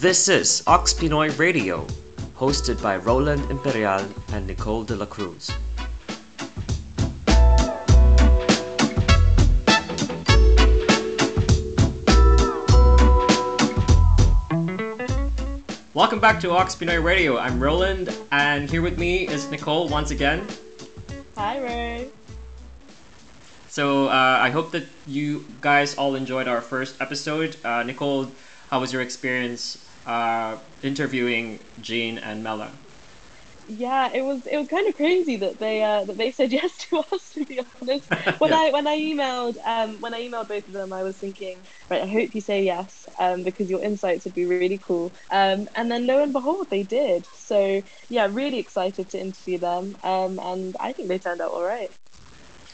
This is Ox Pinoy Radio, hosted by Roland Imperial and Nicole de la Cruz. Welcome back to Ox Pinoy Radio. I'm Roland, and here with me is Nicole once again. Hi, Ray. So uh, I hope that you guys all enjoyed our first episode. Uh, Nicole, how was your experience uh, interviewing Jean and Mela? Yeah, it was it was kind of crazy that they uh, that they said yes to us. To be honest, when Yeah. I when I emailed um, when I emailed both of them, I was thinking, right, I hope you say yes um, because your insights would be really cool. Um, and then lo and behold, they did. So yeah, really excited to interview them. Um, and I think they turned out all right.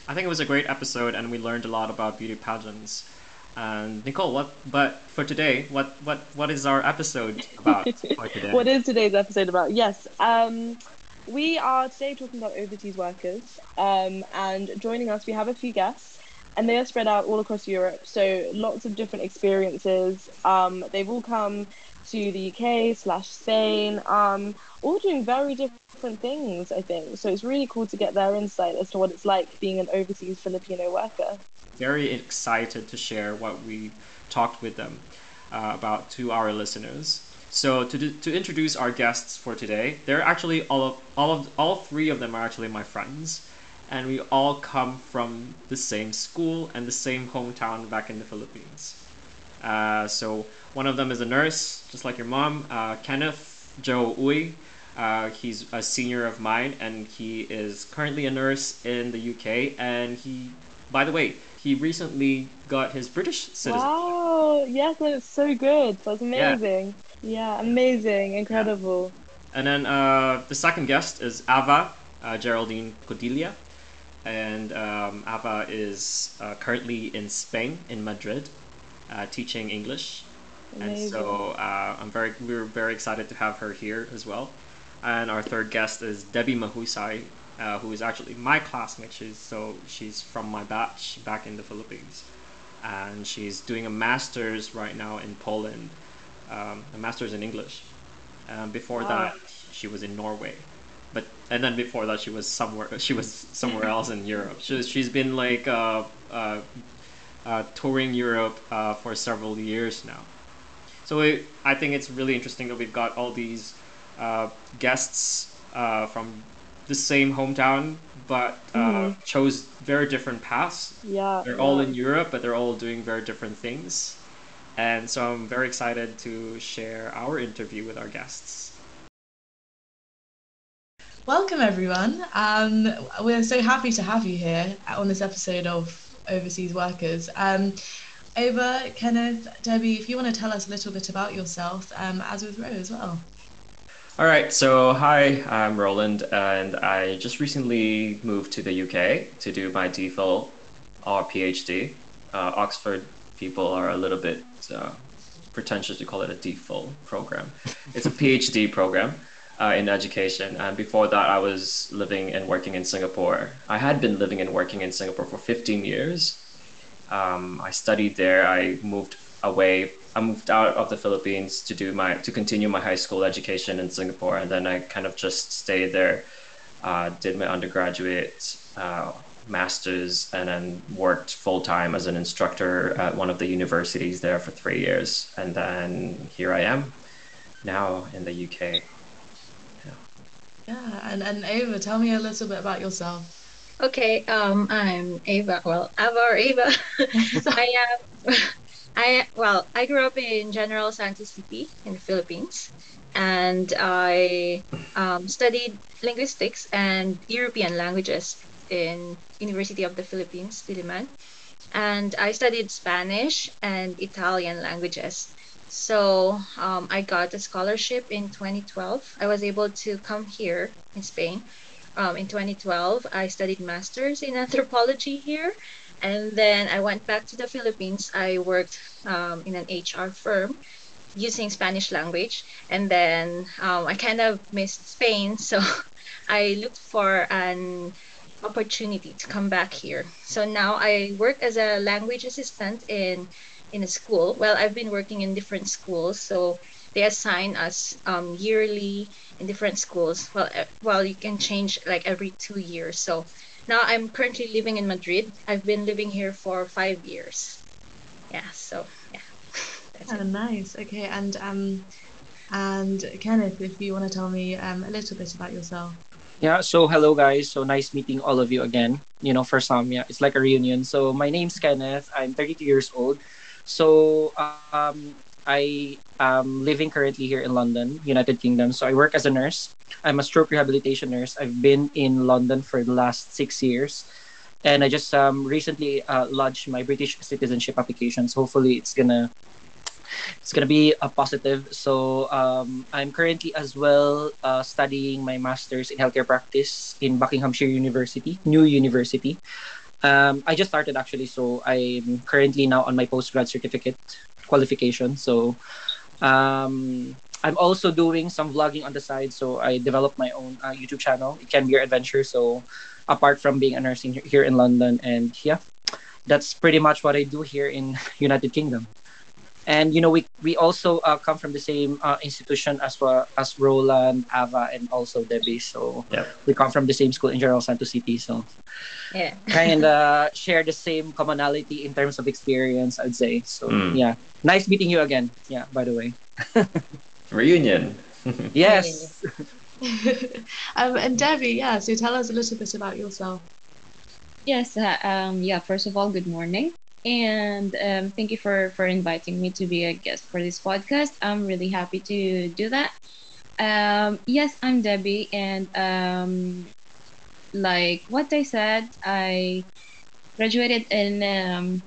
I think it was a great episode, and we learned a lot about beauty pageants. And Nicole, what? But for today, what what what is our episode about? What is today's episode about? Yes. Um, we are today talking about overseas workers. Um, and joining us, we have a few guests, and they are spread out all across Europe. So lots of different experiences. Um, they've all come to the UK slash Spain. Um, all doing very different things, I think. So it's really cool to get their insight as to what it's like being an overseas Filipino worker. Very excited to share what we talked with them uh, about to our listeners. So to do, to introduce our guests for today, they're actually all of all of all three of them are actually my friends, and we all come from the same school and the same hometown back in the Philippines. Uh, so one of them is a nurse, just like your mom, uh, Kenneth Joe Uy. Uh, he's a senior of mine, and he is currently a nurse in the UK. And he, by the way, he recently got his British citizenship. Wow! Yes, that's so good. That's amazing. Yeah, amazing, incredible. And then uh, the second guest is Ava uh, Geraldine Codilla. And um, Ava is uh, currently in Spain, in Madrid, uh, teaching English. Amazing. And so uh, I'm very, we're very excited to have her here as well. And our third guest is Debbie Mahusay, uh, who is actually my classmate. She's so she's from my batch back in the Philippines, and she's doing a master's right now in Poland, um, a master's in English. Um, before Wow. that, she was in Norway, but and then before that, she was somewhere. She was somewhere else in Europe. She, she's been like uh, uh, uh, touring Europe uh, for several years now. So it, I think it's really interesting that we've got all these uh, guests uh, from the same hometown, but uh, Mhm. chose very different paths. Yeah. They're all in Europe, but they're all doing very different things. And so I'm very excited to share our interview with our guests. Welcome, everyone. Um, we're so happy to have you here on this episode of Overseas Workers. Um, Ava, Kenneth, Debbie, if you want to tell us a little bit about yourself, um, as with Ro as well. All right, so hi, I'm Roland, and I just recently moved to the UK to do my DPhil or PhD. Uh, Oxford people are a little bit uh, pretentious to call it a DPhil program. It's a PhD program uh, in education, and before that, I was living and working in Singapore. I had been living and working in Singapore for 15 years. Um, I studied there. I moved away. I moved out of the Philippines to do my to continue my high school education in Singapore, and then I kind of just stayed there. Uh, did my undergraduate, uh, masters, and then worked full time as an instructor at one of the universities there for three years, and then here I am now in the UK. Yeah, and, and Ava, tell me a little bit about yourself. Okay, um, I'm Ava. Well, Ava or Ava. I am. I well, I grew up in General Santos City in the Philippines, and I um, studied linguistics and European languages in University of the Philippines, Diliman, and I studied Spanish and Italian languages. So um, I got a scholarship in 2012. I was able to come here in Spain um, in 2012 i studied masters in anthropology here and then i went back to the philippines. I worked um, in an hr firm using spanish language. And then um, i kind of missed spain. So i looked for an opportunity to come back here. So now i work as a language assistant in in a school. Well i've been working in different schools. So they assign us um, yearly in different schools. Well, well, you can change like every two years. So now I'm currently living in Madrid. I've been living here for five years. Yeah. So yeah. That's Oh, it. nice. Okay, and um, and Kenneth, if you want to tell me um, a little bit about yourself. Yeah, so hello guys. So nice meeting all of you again. You know, for some, yeah, it's like a reunion. So my name's Kenneth. I'm 32 years old. So um, I am living currently here in London, United Kingdom. So I work as a nurse. I'm a stroke rehabilitation nurse. I've been in London for the last six years. And I just um, recently uh, my British citizenship application. So hopefully it's gonna it's gonna be a positive. So um, I'm currently as well uh, studying my master's in healthcare practice in Buckinghamshire University, New University. Um, I just started actually, so I'm currently now on my postgrad certificate qualification. So um, I'm also doing some vlogging on the side. So I developed my own uh, YouTube channel. It can be your adventure. So apart from being a nursing here in London, and yeah, that's pretty much what I do here in United Kingdom and you know we we also uh, come from the same uh, institution as well as Roland, Ava, and also Debbie. So Yep. we come from the same school in General Santos City. So Yeah. kind of share the same commonality in terms of experience, I'd say. So Mm. yeah, nice meeting you again. Yeah, by the way. Reunion. Yes. um, and Debbie, yeah. So tell us a little bit about yourself. Yes, uh, um, yeah, first of all, good morning. And um, thank you for, for inviting me to be a guest for this podcast. I'm really happy to do that. Um, yes, I'm Debbie, and um, like what I said, I graduated in um,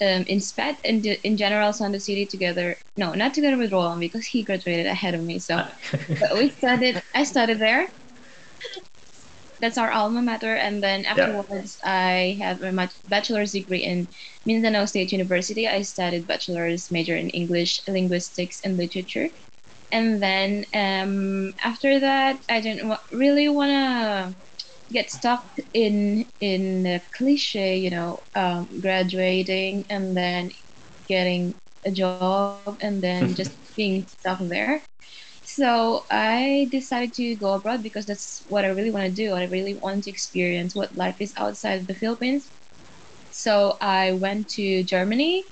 um, in SPED and in General Santos City together. No, not together with Roland because he graduated ahead of me. So but we studied. I studied there. That's our alma mater, and then afterwards, I have a bachelor's degree in Mindanao State University. I studied bachelor's major in English, linguistics, and literature. And then um, after that, I didn't really want to get stuck in in the cliche, you know, um, graduating and then getting a job and then just being stuck there. So I decided to go abroad because that's what I really want to do. I really want to experience what life is outside the Philippines. So I went to Germany,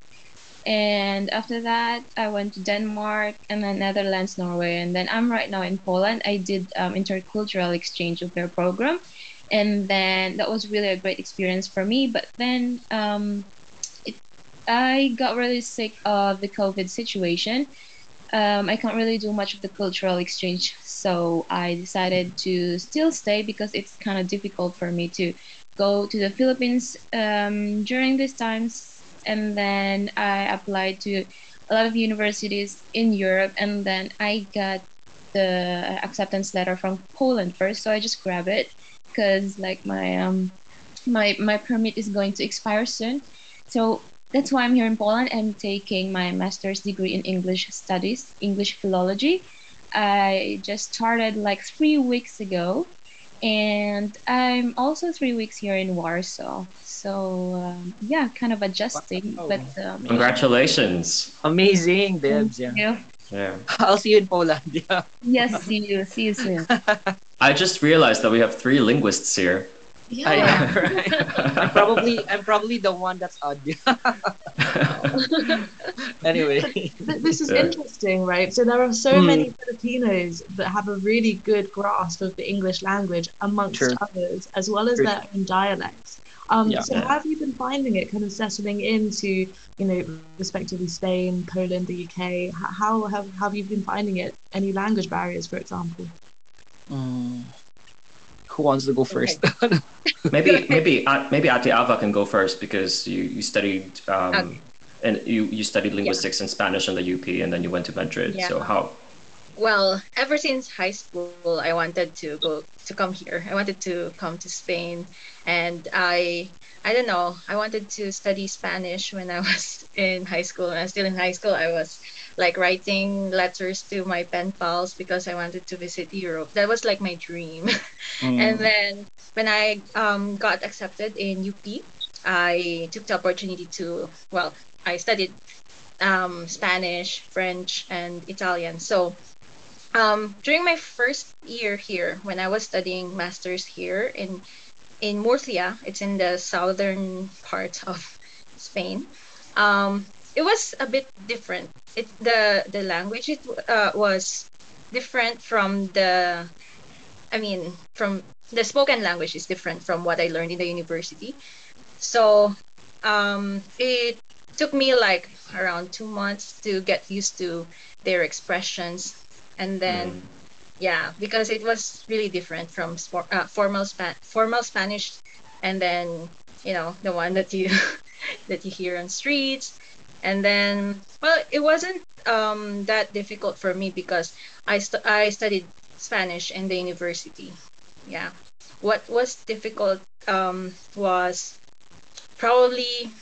and after that I went to Denmark and then Netherlands, Norway, and then I'm right now in Poland. I did um, intercultural exchange of their program, and then that was really a great experience for me. But then um, it, I got really sick of the COVID situation um, I can't really do much of the cultural exchange, so I decided to still stay because it's kind of difficult for me to go to the Philippines um, during these times. And then I applied to a lot of universities in Europe, and then I got the acceptance letter from Poland first, so I just grab it because like my um my my permit is going to expire soon. So that's why I'm here in Poland. I'm taking my master's degree in English studies, English philology. I just started like three weeks ago, and I'm also three weeks here in Warsaw. So um, yeah, kind of adjusting, Wow. but um, Congratulations. Amazing, Debs. Yeah. yeah. Yeah. I'll see you in Poland. Yeah. Yes, see you, see you soon. I just realized that we have three linguists here. I Yeah. know, right? I'm probably I'm probably the one that's odd. anyway. Th- This is Yeah. interesting, right? So there are so Hmm. many Filipinos that have a really good grasp of the English language, amongst True. others, as well as True. their own dialects. Um, Yeah. so how have you been finding it, kind of settling into, you know, respectively Spain, Poland, the UK? How have have you been finding it? Any language barriers, for example? Mm. Who wants to go first? maybe maybe uh, maybe Ate Ava can go first because you you studied um, Okay. and you you studied linguistics and Spanish in the UP and then you went to Madrid. Yeah. So how? Well, ever since high school, I wanted to go to come here. I wanted to come to Spain, and I I don't know. I wanted to study Spanish when I was in high school. When I was still in high school, I was like writing letters to my pen pals because I wanted to visit Europe. That was like my dream. Mm. And then when I um, got accepted in UP, I took the opportunity to, well, I studied um, Spanish, French, and Italian. So um, during my first year here, when I was studying masters here in in Murcia, it's in the southern part of Spain. Um, it was a bit different. It the the language it uh, was different from the. I mean, from the spoken language is different from what I learned in the university. So um, it took me like around two months to get used to their expressions, and then. Mm. Yeah, because it was really different from spor- uh, formal Spa- formal Spanish, and then you know the one that you that you hear on streets, and then well, it wasn't um, that difficult for me because I st- I studied Spanish in the university. Yeah, what was difficult um, was probably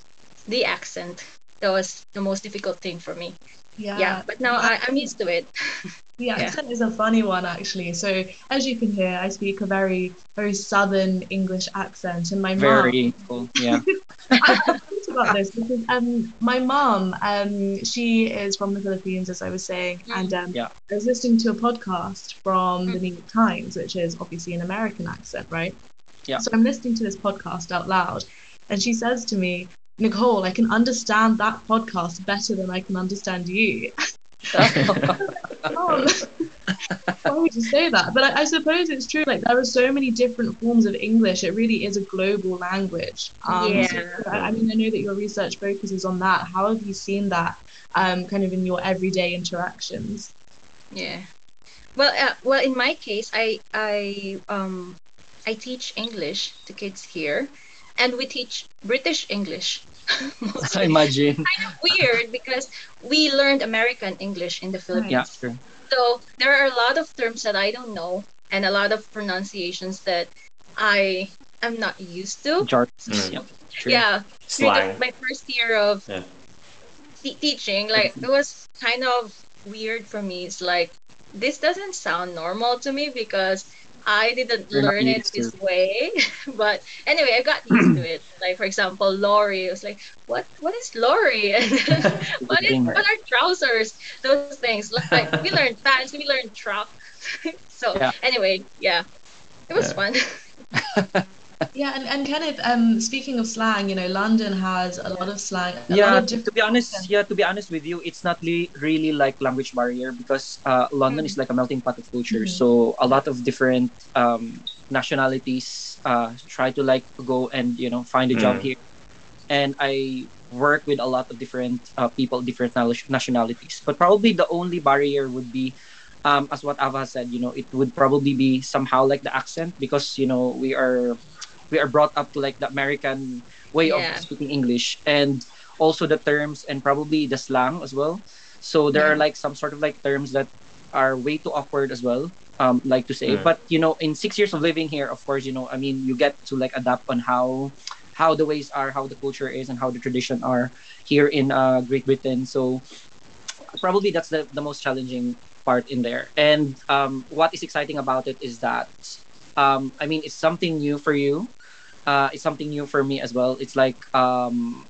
the accent. That was the most difficult thing for me. Yeah. Yeah, but now I, I'm used to it. The accent is a funny one, actually. So, as you can hear, I speak a very, very southern English accent, and my mom. Very cool. Yeah. I, I thought about this because um, my mom, um, she is from the Philippines, as I was saying, Mm. and um, Yeah. I was listening to a podcast from the Mm. New York Times, which is obviously an American accent, right? Yeah. So I'm listening to this podcast out loud, and she says to me, Nicole, I can understand that podcast better than I can understand you. Why would you say that? But I, I suppose it's true. Like there are so many different forms of English. It really is a global language. Um, Yeah. so I, I mean, I know that your research focuses on that. How have you seen that, um, kind of in your everyday interactions? Yeah. Well, uh, well, in my case, I I um I teach English to kids here, and we teach British English. Mostly. Imagine. It's kind of weird because we learned American English in the Philippines. Yeah, true. So there are a lot of terms that I don't know, and a lot of pronunciations that I am not used to. Jarts. Mm. Yeah. True. Yeah, through the- Slang. my first year of Yeah. te- teaching, like it was kind of weird for me. It's like this doesn't sound normal to me because I didn't You're learn it this way. but anyway, I got used to it. Like for example, lorry. It was like, what? What is lorry? And what is what are trousers? Those things. Like we learned pants. We learned truck. so Yeah. anyway, yeah, it was Yeah. fun. Yeah, and, and Kenneth, um, speaking of slang, you know, London has a lot of slang. A lot yeah of to, be honest accents. yeah to be honest with you it's not really, really like language barrier because uh, london is like a melting pot of culture Mhm. so a lot of different um, nationalities uh, try to like go and you know find a job Mm. here and i work with a lot of different uh, people different nal- nationalities but probably the only barrier would be um, as what ava said you know it would probably be somehow like the accent because you know we are we are brought up to like the american way Yeah. of speaking english and also the terms and probably the slang as well. So there are like some sort of like terms that are way too awkward as well um like to say. But you know in six years of living here of course you know i mean you get to like adapt on how how the ways are how the culture is and how the tradition are here in uh, great britain. So probably that's the, the most challenging part in there. And um, what is exciting about it is that um, i mean it's something new for you uh, it's something new for me as well it's like um,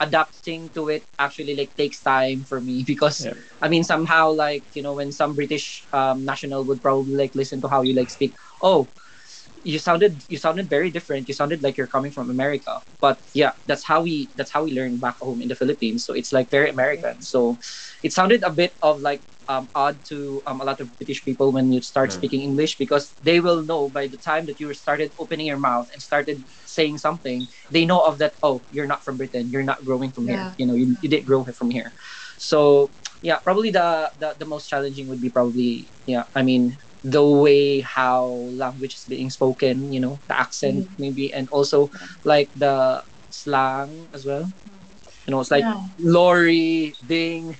adapting to it actually like takes time for me because Yeah. I mean somehow like you know when some British um, national would probably like listen to how you like speak oh you sounded you sounded very different you sounded like you're coming from America but yeah that's how we that's how we learn back home in the Philippines so it's like very American so it sounded a bit of like um, odd to um, a lot of British people when you start Mm. speaking English because they will know by the time that you started opening your mouth and started saying something, they know of that. Oh, you're not from Britain. You're not growing from Yeah. here. You know, you, you didn't grow from here. So yeah, probably the, the the most challenging would be probably yeah. I mean the way how language is being spoken. You know, the accent maybe, and also like the slang as well. You know, it's like Yeah. lorry, ding,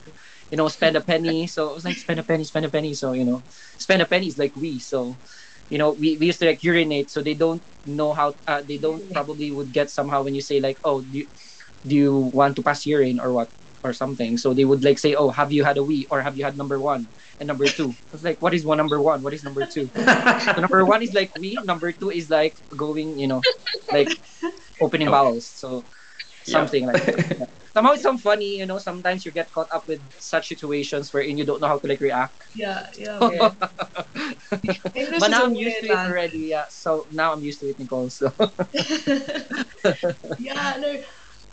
you know, spend a penny. So it was like spend a penny, spend a penny. So, you know, spend a penny is like wee. So, you know, we, we used to like urinate. So they don't know how, uh, they don't probably would get somehow when you say like, oh, do you, do you want to pass urine or what? Or something. So they would like say, oh, have you had a wee? Or have you had number one? And number two. It's like, what is one number one? What is number two? So number one is like wee. Number two is like going, you know, like opening oh. bowels. So something like that. Yeah. Somehow it's some funny, you know. Sometimes you get caught up with such situations wherein you don't know how to like react. Yeah, yeah. Yeah. But is now a I'm used to it already. Yeah. So now I'm used to it, Nicole. So yeah, no,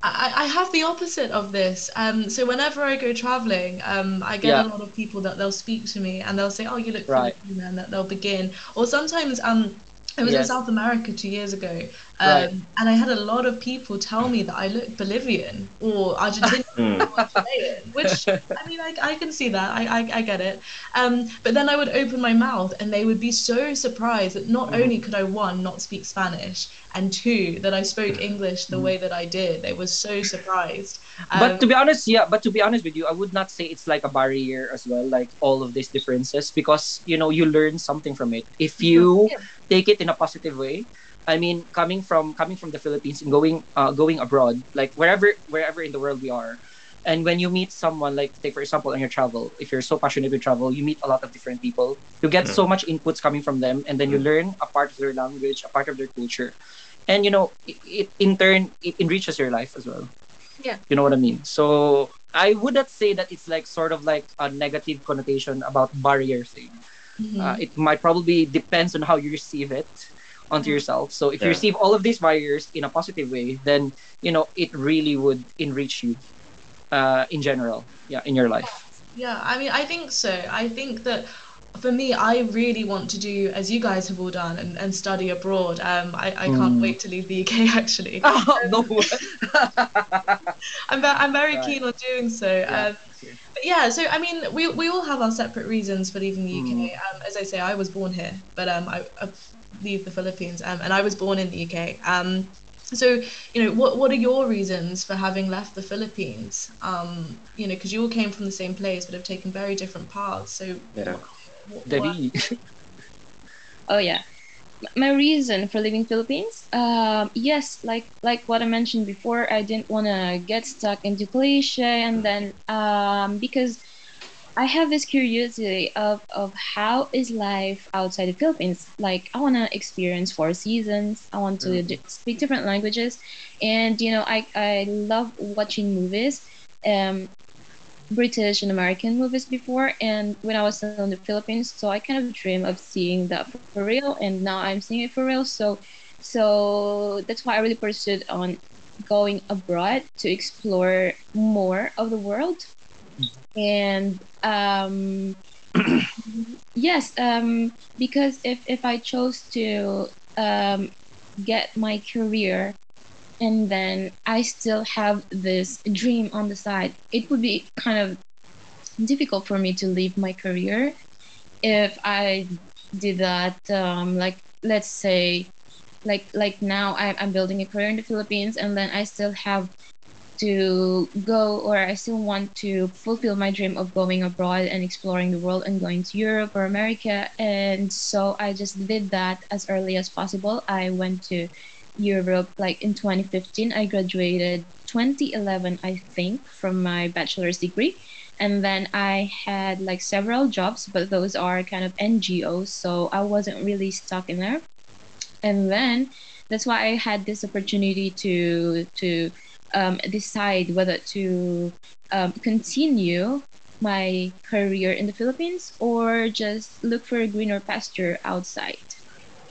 I, I have the opposite of this. Um, so whenever I go traveling, um, I get Yeah. a lot of people that they'll speak to me and they'll say, "Oh, you look Right. Filipino," and that they'll begin. Or sometimes, um, I was in South America two years ago, um, Right. and I had a lot of people tell me that I look Bolivian or Argentinian Mm. or Chilean, which I mean, I, I can see that. I, I, I get it. Um, but then I would open my mouth and they would be so surprised that not Mhm. only could I, one, not speak Spanish, and two, that I spoke English the way that I did. They were so surprised. but Um, to be honest, yeah, but to be honest with you, I would not say it's like a barrier as well, like all of these differences, because you know you learn something from it. If you Yeah. Take it in a positive way, I mean, coming from coming from the Philippines and going uh, going abroad, like wherever wherever in the world we are, and when you meet someone, like take for example on your travel, if you're so passionate with travel, you meet a lot of different people. You get Mm. so much inputs coming from them, and then you Mm. learn a part of their language, a part of their culture, and you know, it, it in turn it enriches your life as well. Yeah. You know what I mean? So I would not say that it's like sort of like a negative connotation about barrier thing. Mhm. Uh, it might probably depends on how you receive it onto Mhm. yourself. So if you receive all of these barriers in a positive way, then you know it really would enrich you uh, in general. Yeah, in your life. Yeah, I mean, I think so. I think that for me, I really want to do as you guys have all done and, and study abroad. Um, I, I can't Mm. wait to leave the UK actually. Oh, no. I'm, ve- I'm very Right. keen on doing so. Yeah. Um, but yeah, so I mean, we, we all have our separate reasons for leaving the UK. Mm. Um, as I say, I was born here, but um, I, I leave the Philippines, um, and I was born in the UK. Um, so you know, what what are your reasons for having left the Philippines? Um, you know, because you all came from the same place, but have taken very different paths. So Yeah. what, what, Debbie. Oh yeah. My reason for leaving Philippines, um, yes, like like what I mentioned before, I didn't want to get stuck into cliche, and then um, because I have this curiosity of of how is life outside the Philippines. Like I want to experience four seasons. I want to d- speak different languages, and you know I I love watching movies. Um, British and American movies before, and when I was in the Philippines, so I kind of dream of seeing that for, for real, and now I'm seeing it for real. So, so that's why I really pursued on going abroad to explore more of the world, and um, yes, um, because if if I chose to um, get my career and then I still have this dream on the side, it would be kind of difficult for me to leave my career if I did that. Um, like, let's say, like like now I'm, I'm building a career in the Philippines, and then I still have to go or I still want to fulfill my dream of going abroad and exploring the world and going to Europe or America. And so I just did that as early as possible. I went to Europe like in 2015. I graduated 2011, I think, from my bachelor's degree. And then I had like several jobs, but those are kind of NGOs, so I wasn't really stuck in there. And then that's why I had this opportunity to to um, decide whether to um, continue my career in the Philippines or just look for a greener pasture outside.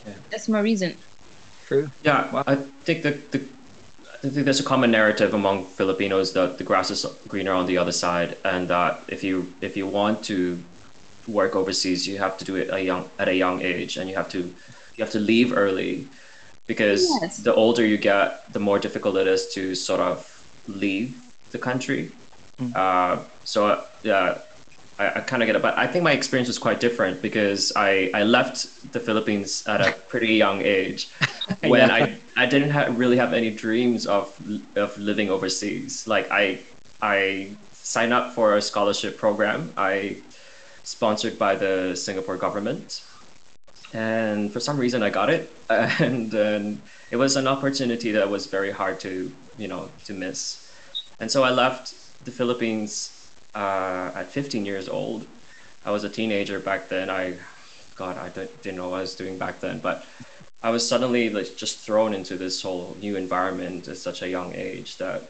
Yeah. That's my reason. True. Yeah, Wow. I think the, the I think there's a common narrative among Filipinos that the grass is greener on the other side, and that if you if you want to work overseas, you have to do it a young at a young age, and you have to you have to leave early, because Yes. the older you get, the more difficult it is to sort of leave the country. Mm. Uh, so uh, yeah, I, I kind of get it, but I think my experience was quite different because I, I left the Philippines at a pretty young age when Yeah. I, I didn't ha- really have any dreams of of living overseas. Like I I signed up for a scholarship program I sponsored by the Singapore government, and for some reason I got it, and then it was an opportunity that was very hard to you know to miss, and so I left the Philippines uh, at 15 years old. I was a teenager back then. I, God, I didn't, know what I was doing back then, but I was suddenly like just thrown into this whole new environment at such a young age that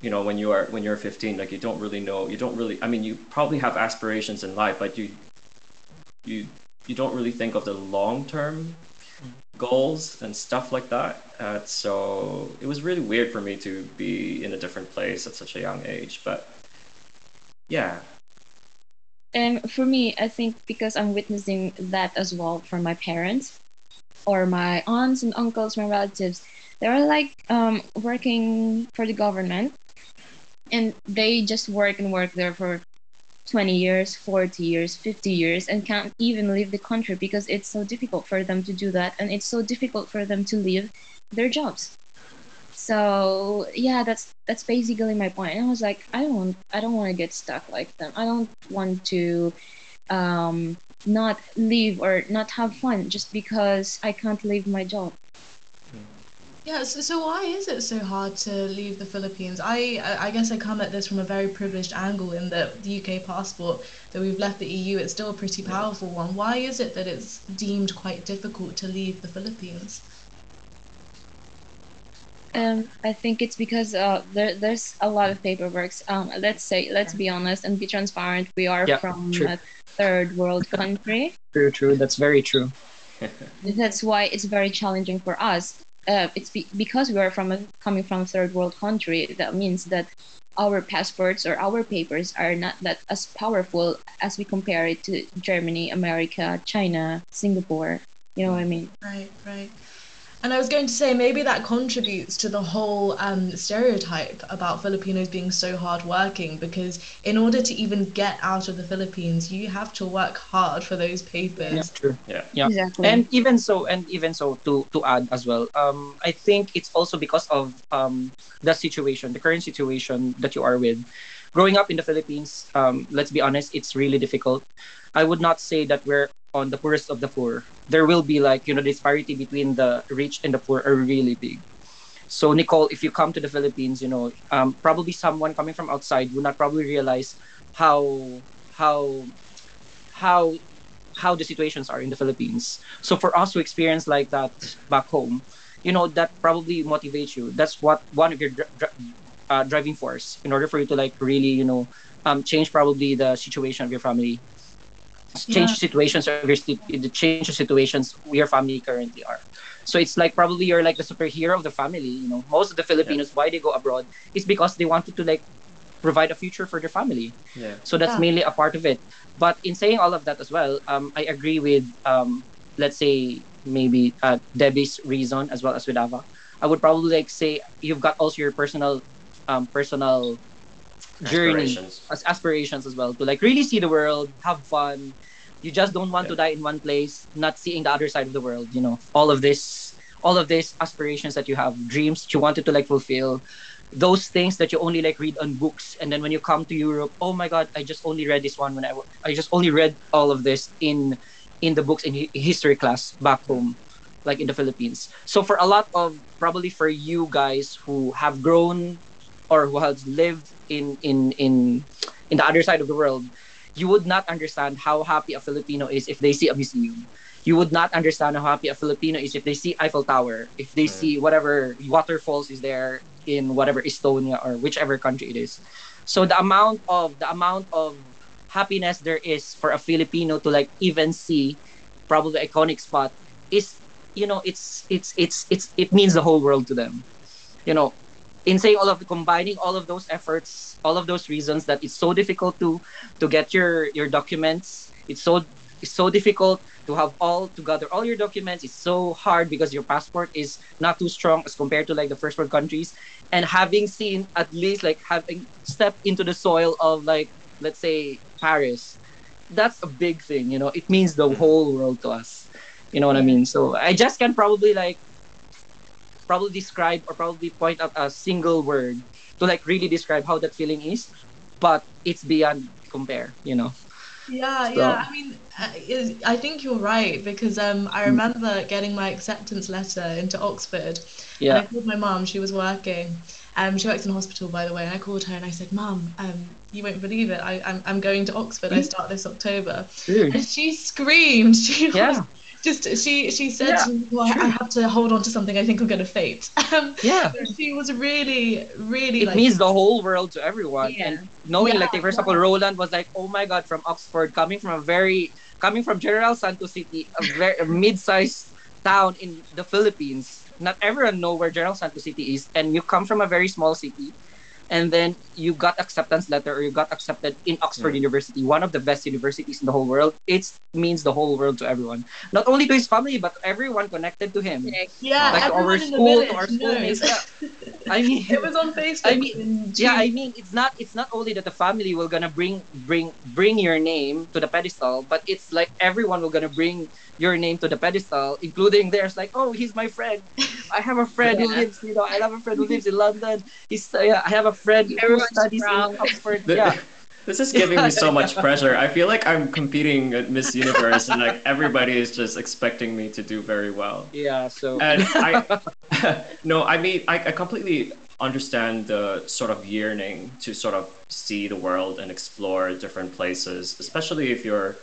you know when you are when you're 15 like you don't really know you don't really i mean you probably have aspirations in life but you you you don't really think of the long term goals and stuff like that uh, so it was really weird for me to be in a different place at such a young age but yeah. And for me, I think because I'm witnessing that as well from my parents or my aunts and uncles, my relatives, they're like um, working for the government. And they just work and work there for 20 years, 40 years, 50 years, and can't even leave the country because it's so difficult for them to do that. And it's so difficult for them to leave their jobs. So yeah, that's that's basically my point. And I was like, I don't want I don't want to get stuck like them. I don't want to um, not leave or not have fun just because I can't leave my job. Yeah, so, so why is it so hard to leave the Philippines? I I I guess I come at this from a very privileged angle in that the UK passport that we've left the EU, it's still a pretty powerful one. Why is it that it's deemed quite difficult to leave the Philippines? Um, I think it's because uh, there, there's a lot of paperwork. Um, let's say, let's be honest and be transparent. We are Yeah, from true. a third world country. True, true. That's very true. That's why it's very challenging for us. Uh, it's be- because we are from a, coming from a third world country. That means that our passports or our papers are not that as powerful as we compare it to Germany, America, China, Singapore. You know what I mean? Right, right. And I was going to say maybe that contributes to the whole um, stereotype about Filipinos being so hardworking because in order to even get out of the Philippines, you have to work hard for those Yeah, papers. true. yeah Yeah. Exactly. And even so, and even so, to to add as well, um, I think it's also because of um the situation, the current situation that you are with. Growing up in the Philippines, um, let's be honest, it's really difficult. I would not say that we're on the poorest of the poor. There will be like you know disparity between the rich and the poor are really big. So Nicole, if you come to the Philippines, you know, um, probably someone coming from outside would not probably realize how how how how the situations are in the Philippines. So for us to experience like that back home, you know, that probably motivates you. That's what one of your uh, driving force in order for you to like really, you know, um, change probably the situation of your family, change Yeah. situations of your the change situations your family currently are. So it's like probably you're like the superhero of the family. You know, most of the Filipinos why they go abroad is because they wanted to like provide a future for their family. yeah So that's Yeah. mainly a part of it. But in saying all of that as well, um, I agree with, um, let's say, maybe uh, Debbie's reason as well as with Ava. I would probably like say you've got also your personal, um, personal journey aspirations as aspirations as well to like really see the world, have fun. You just don't want to die in one place, not seeing the other side of the world. You know, all of this, all of these aspirations that you have, dreams that you wanted to like fulfill, those things that you only like read on books, and then when you come to Europe, oh my God, I just only read this one when I, I just only read all of this in, in the books in history class back home, like in the Philippines. So for a lot of probably for you guys who have grown or who has lived in in in in the other side of the world, you would not understand how happy a Filipino is if they see a museum. You would not understand how happy a Filipino is if they see Eiffel Tower, if they see whatever waterfalls is there in whatever Estonia or whichever country it is. So the amount of the amount of happiness there is for a Filipino to like even see probably iconic spot is you know it's it's it's it's it means the whole world to them. You know, in saying all of the combining all of those efforts, all of those reasons that it's so difficult to to get your your documents. It's so it's so difficult to have all to gather all your documents. It's so hard because your passport is not too strong as compared to like the first world countries. And having seen at least like having stepped into the soil of like let's say Paris, that's a big thing. You know, it means the whole world to us. You know what I mean? So I just can probably like probably describe or probably point out a single word to like really describe how that feeling is, but it's beyond compare. You know. Yeah, So- yeah. I mean, uh, I think you're right because um, I Mm. remember getting my acceptance letter into Oxford. Yeah. And I called my mom. She was working. Um, she works in a hospital, by the way. And I called her and I said, "Mom, um, you won't believe it. I, I'm, I'm going to Oxford. I start this October." Dude. And she screamed. She was, Yeah. Just she she said Yeah, well, I I have to hold on to something I think I'm gonna faint. Um, Yeah. she was really really It like means the whole world to everyone. Yeah. And knowing Yeah, like for example, Roland was like, oh my god, from Oxford, coming from a very coming from General Santos City, a very a mid-sized town in the Philippines. Not everyone know where General Santos City is, and you come from a very small city, and then you got acceptance letter or you got accepted in Oxford Mm. University, one of the best universities in the whole world. It means the whole world to everyone, not only to his family but everyone connected to him. yeah Like to our everyone in the school, to our village schoolmates. knows. Yeah. I mean, it was on Facebook. I mean, yeah i mean it's not it's not only that the family will gonna bring bring bring your name to the pedestal but it's like everyone will gonna bring your name to the pedestal including theirs like oh he's my friend i have a friend who lives you know i have a friend who lives in london he's uh, yeah, i have a friend who Everyone's studies proud. in oxford Th- yeah This is giving me so much pressure. I feel like I'm competing at Miss Universe, and like everybody is just expecting me to do very well. yeah so And I, no, I mean, I, I completely understand the sort of yearning to sort of see the world and explore different places, especially if you're,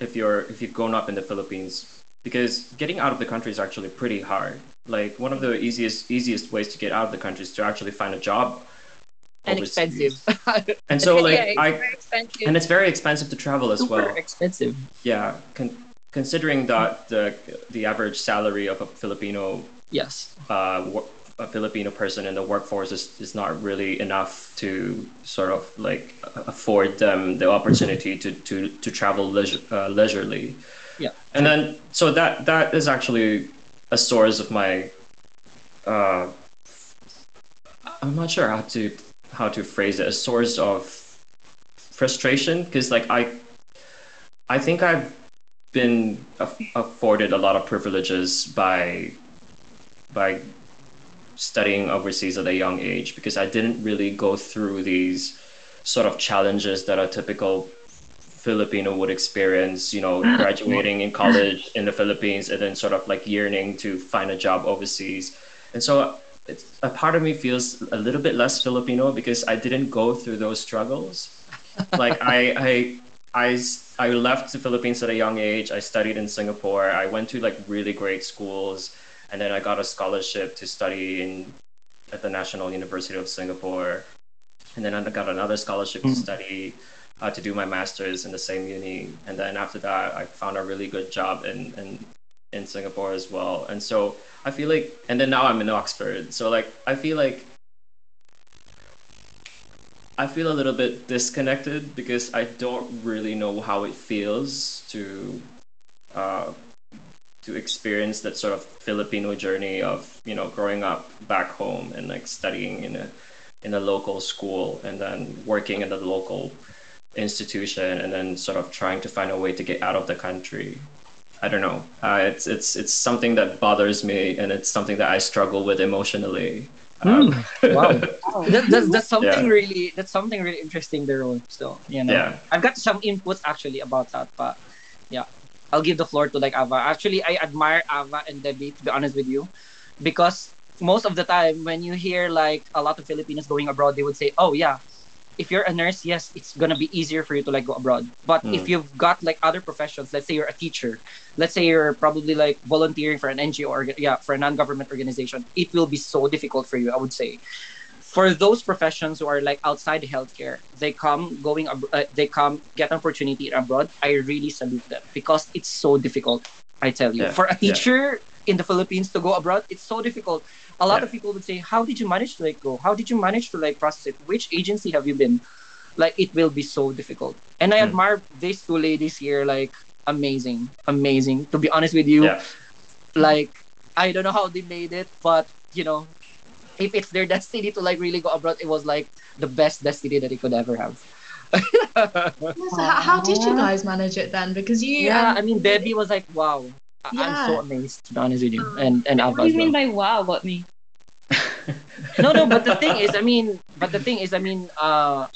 if you're, if you've grown up in the Philippines, because getting out of the country is actually pretty hard. Like one of the easiest easiest ways to get out of the country is to actually find a job. And expensive And so like yeah, it's I very expensive. and it's very expensive to travel as super well. expensive Yeah, con- considering that the the average salary of a Filipino yes uh, wo- a Filipino person in the workforce is, is not really enough to sort of like afford them the opportunity to to, to travel leisure, uh, leisurely. Yeah. And then so that that is actually a source of my uh, I'm not sure how to how to phrase it a source of frustration because like I I think I've been aff- afforded a lot of privileges by by studying overseas at a young age because I didn't really go through these sort of challenges that a typical Filipino would experience, you know, graduating in college in the Philippines and then sort of like yearning to find a job overseas. And so a part of me feels a little bit less Filipino because I didn't go through those struggles. like I, I, I, I left the Philippines at a young age. I studied in Singapore. I went to like really great schools, and then I got a scholarship to study in at the National University of Singapore, and then I got another scholarship to Mm. study uh, to do my master's in the same uni. And then after that, I found a really good job in in in Singapore as well. And so I feel like, and then now I'm in Oxford. So like I feel like I feel a little bit disconnected because I don't really know how it feels to uh, to experience that sort of Filipino journey of you know growing up back home and like studying in a in a local school and then working in a local institution and then sort of trying to find a way to get out of the country. I don't know. Uh, it's it's it's something that bothers me and it's something that I struggle with emotionally. Um, wow that, that's, that's something Yeah. really that's something really interesting there so you know Yeah. i've got some inputs actually about that but yeah i'll give the floor to like ava actually i admire ava and debbie to be honest with you because most of the time when you hear like a lot of filipinos going abroad they would say oh yeah if you're a nurse yes it's gonna be easier for you to like go abroad but Mm. if you've got like other professions let's say you're a teacher let's say you're probably like volunteering for an ngo or yeah for a non-government organization it will be so difficult for you i would say for those professions who are like outside healthcare they come going ab- uh, they come get an opportunity abroad i really salute them because it's so difficult i tell you Yeah, for a yeah. teacher in the philippines to go abroad it's so difficult a lot Yeah. of people would say how did you manage to like go how did you manage to like process it which agency have you been like it will be so difficult and i Mm. admire these two ladies here like amazing amazing to be honest with you yeah. like I don't know how they made it, but you know, if it's their destiny to like really go abroad, it was like the best destiny that they could ever have. So how, how did you guys manage it then? Because you yeah, um, I mean, Debbie was like, "Wow, I- I'm so amazed." To be honest with you, and and What Ava do as you mean well. by wow about me? No, no, but the thing is, I mean, but the thing is, I mean, uh,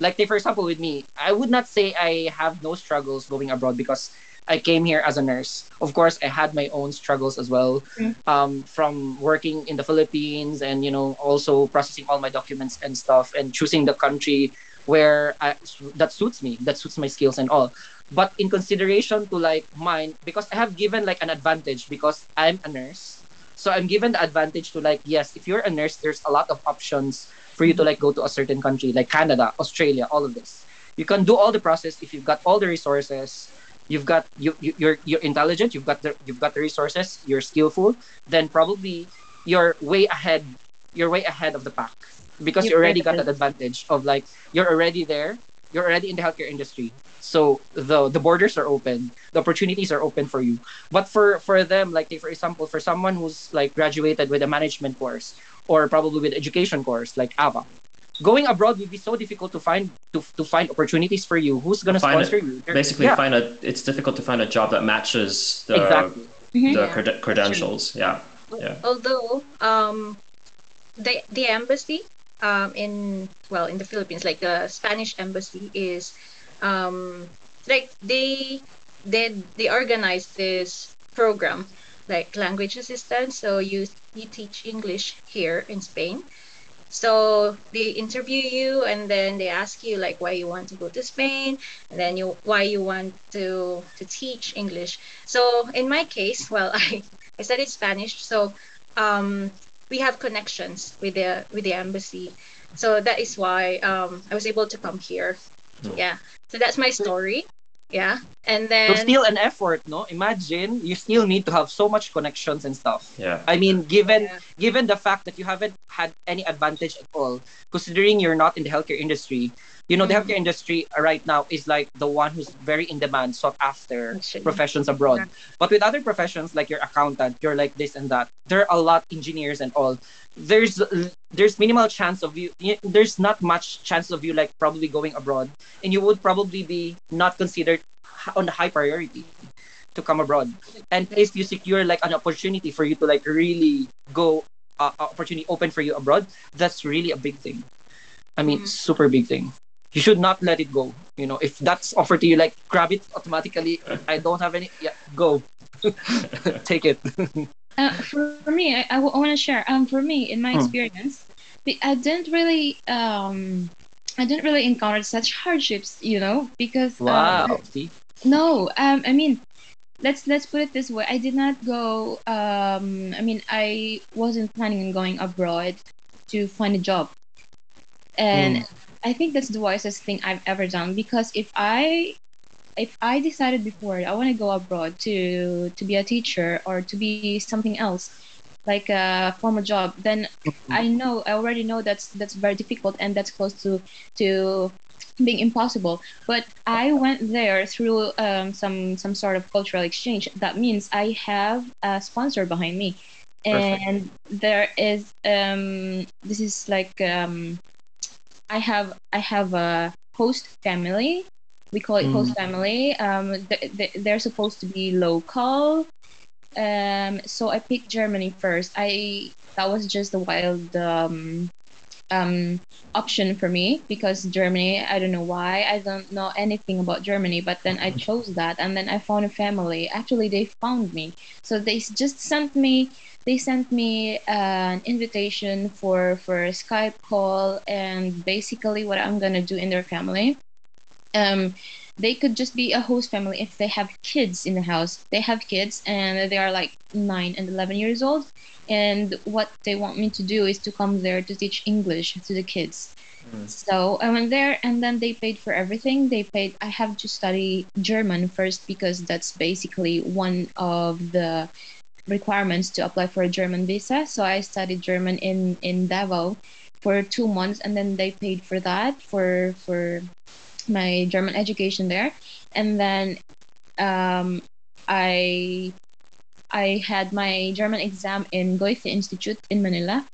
like say for example with me, I would not say I have no struggles going abroad because I came here as a nurse. Of course, I had my own struggles as well, Mm. um, from working in the Philippines and you know also processing all my documents and stuff and choosing the country where I, that suits me, that suits my skills and all. But in consideration to like mine, because I have given like an advantage because I'm a nurse. So I'm given the advantage to like, yes, if you're a nurse, there's a lot of options for you to like go to a certain country, like Canada, Australia, all of this. You can do all the process if you've got all the resources, you've got you, you you're you're intelligent, you've got the you've got the resources, you're skillful, then probably you're way ahead you're way ahead of the pack because you already got that advantage of like you're already there you're already in the healthcare industry so the the borders are open the opportunities are open for you but for for them like for example for someone who's like graduated with a management course or probably with education course like ava going abroad would be so difficult to find to, to find opportunities for you who's going to Find sponsor it- you They're- Basically, yeah, find a. It's difficult to find a job that matches the exactly the Yeah. crede- credentials. Yeah. Yeah. Although um, the the embassy um, in well in the Philippines, like the Spanish embassy, is um, like they they they organize this program like language assistance. So you you teach English here in Spain. So they interview you and then they ask you like why you want to go to Spain and then you why you want to to teach English. So in my case, well I I studied Spanish, so um, we have connections with the with the embassy. So that is why um, I was able to come here. Hmm. Yeah. So that's my story. Yeah. And so then still an effort no imagine you still need to have so much connections and stuff Yeah. I mean, given Yeah. given the fact that you haven't had any advantage at all, considering you're not in the healthcare industry, you know, the Mhm. healthcare industry right now is like the one who's very in demand, sought after Actually. professions abroad. But with other professions like your accountant, you're like this and that. There are a lot engineers and all. There's there's minimal chance of you. There's not much chance of you like probably going abroad, and you would probably be not considered on the high priority to come abroad. And if you secure like an opportunity for you to like really go uh, opportunity open for you abroad, that's really a big thing. I mean, Mhm. super big thing. You should not let it go. You know, if that's offered to you, like grab it automatically. I don't have any. Yeah, go. Take it. Uh, for, for me, I, I, want to share. Um, for me, in my Hmm. experience, I didn't really um, I didn't really encounter such hardships, you know, because um, wow. See. no, um, I mean, let's let's put it this way. I did not go. Um, I mean, I wasn't planning on going abroad to find a job, and I think that's the wisest thing I've ever done because if I if I decided before I want to go abroad to to be a teacher or to be something else like a formal job then I know I already know that's that's very difficult and that's close to to being impossible. But I went there through um, some some sort of cultural exchange. That means I have a sponsor behind me. Perfect. and there is um this is like um I have I have a host family. We call it host family. Um, th- th- they're supposed to be local. Um, so I picked Germany first. I that was just a wild um, um, option for me because Germany. I don't know why. I don't know anything about Germany, but then I chose that, and then I found a family. Actually, they found me. So they just sent me they sent me an invitation for for a Skype call and basically what I'm gonna do in their family. Um, they could just be a host family if they have kids in the house. They have kids and they are like nine and eleven years old, and what they want me to do is to come there to teach English to the kids. Mm. So I went there and then they paid for everything. They paid. I have to study German first because that's basically one of the requirements to apply for a German visa. So I studied German in in Davao for two months, and then they paid for that for for my German education there, and then um, I I had my German exam in Goethe Institute in Manila.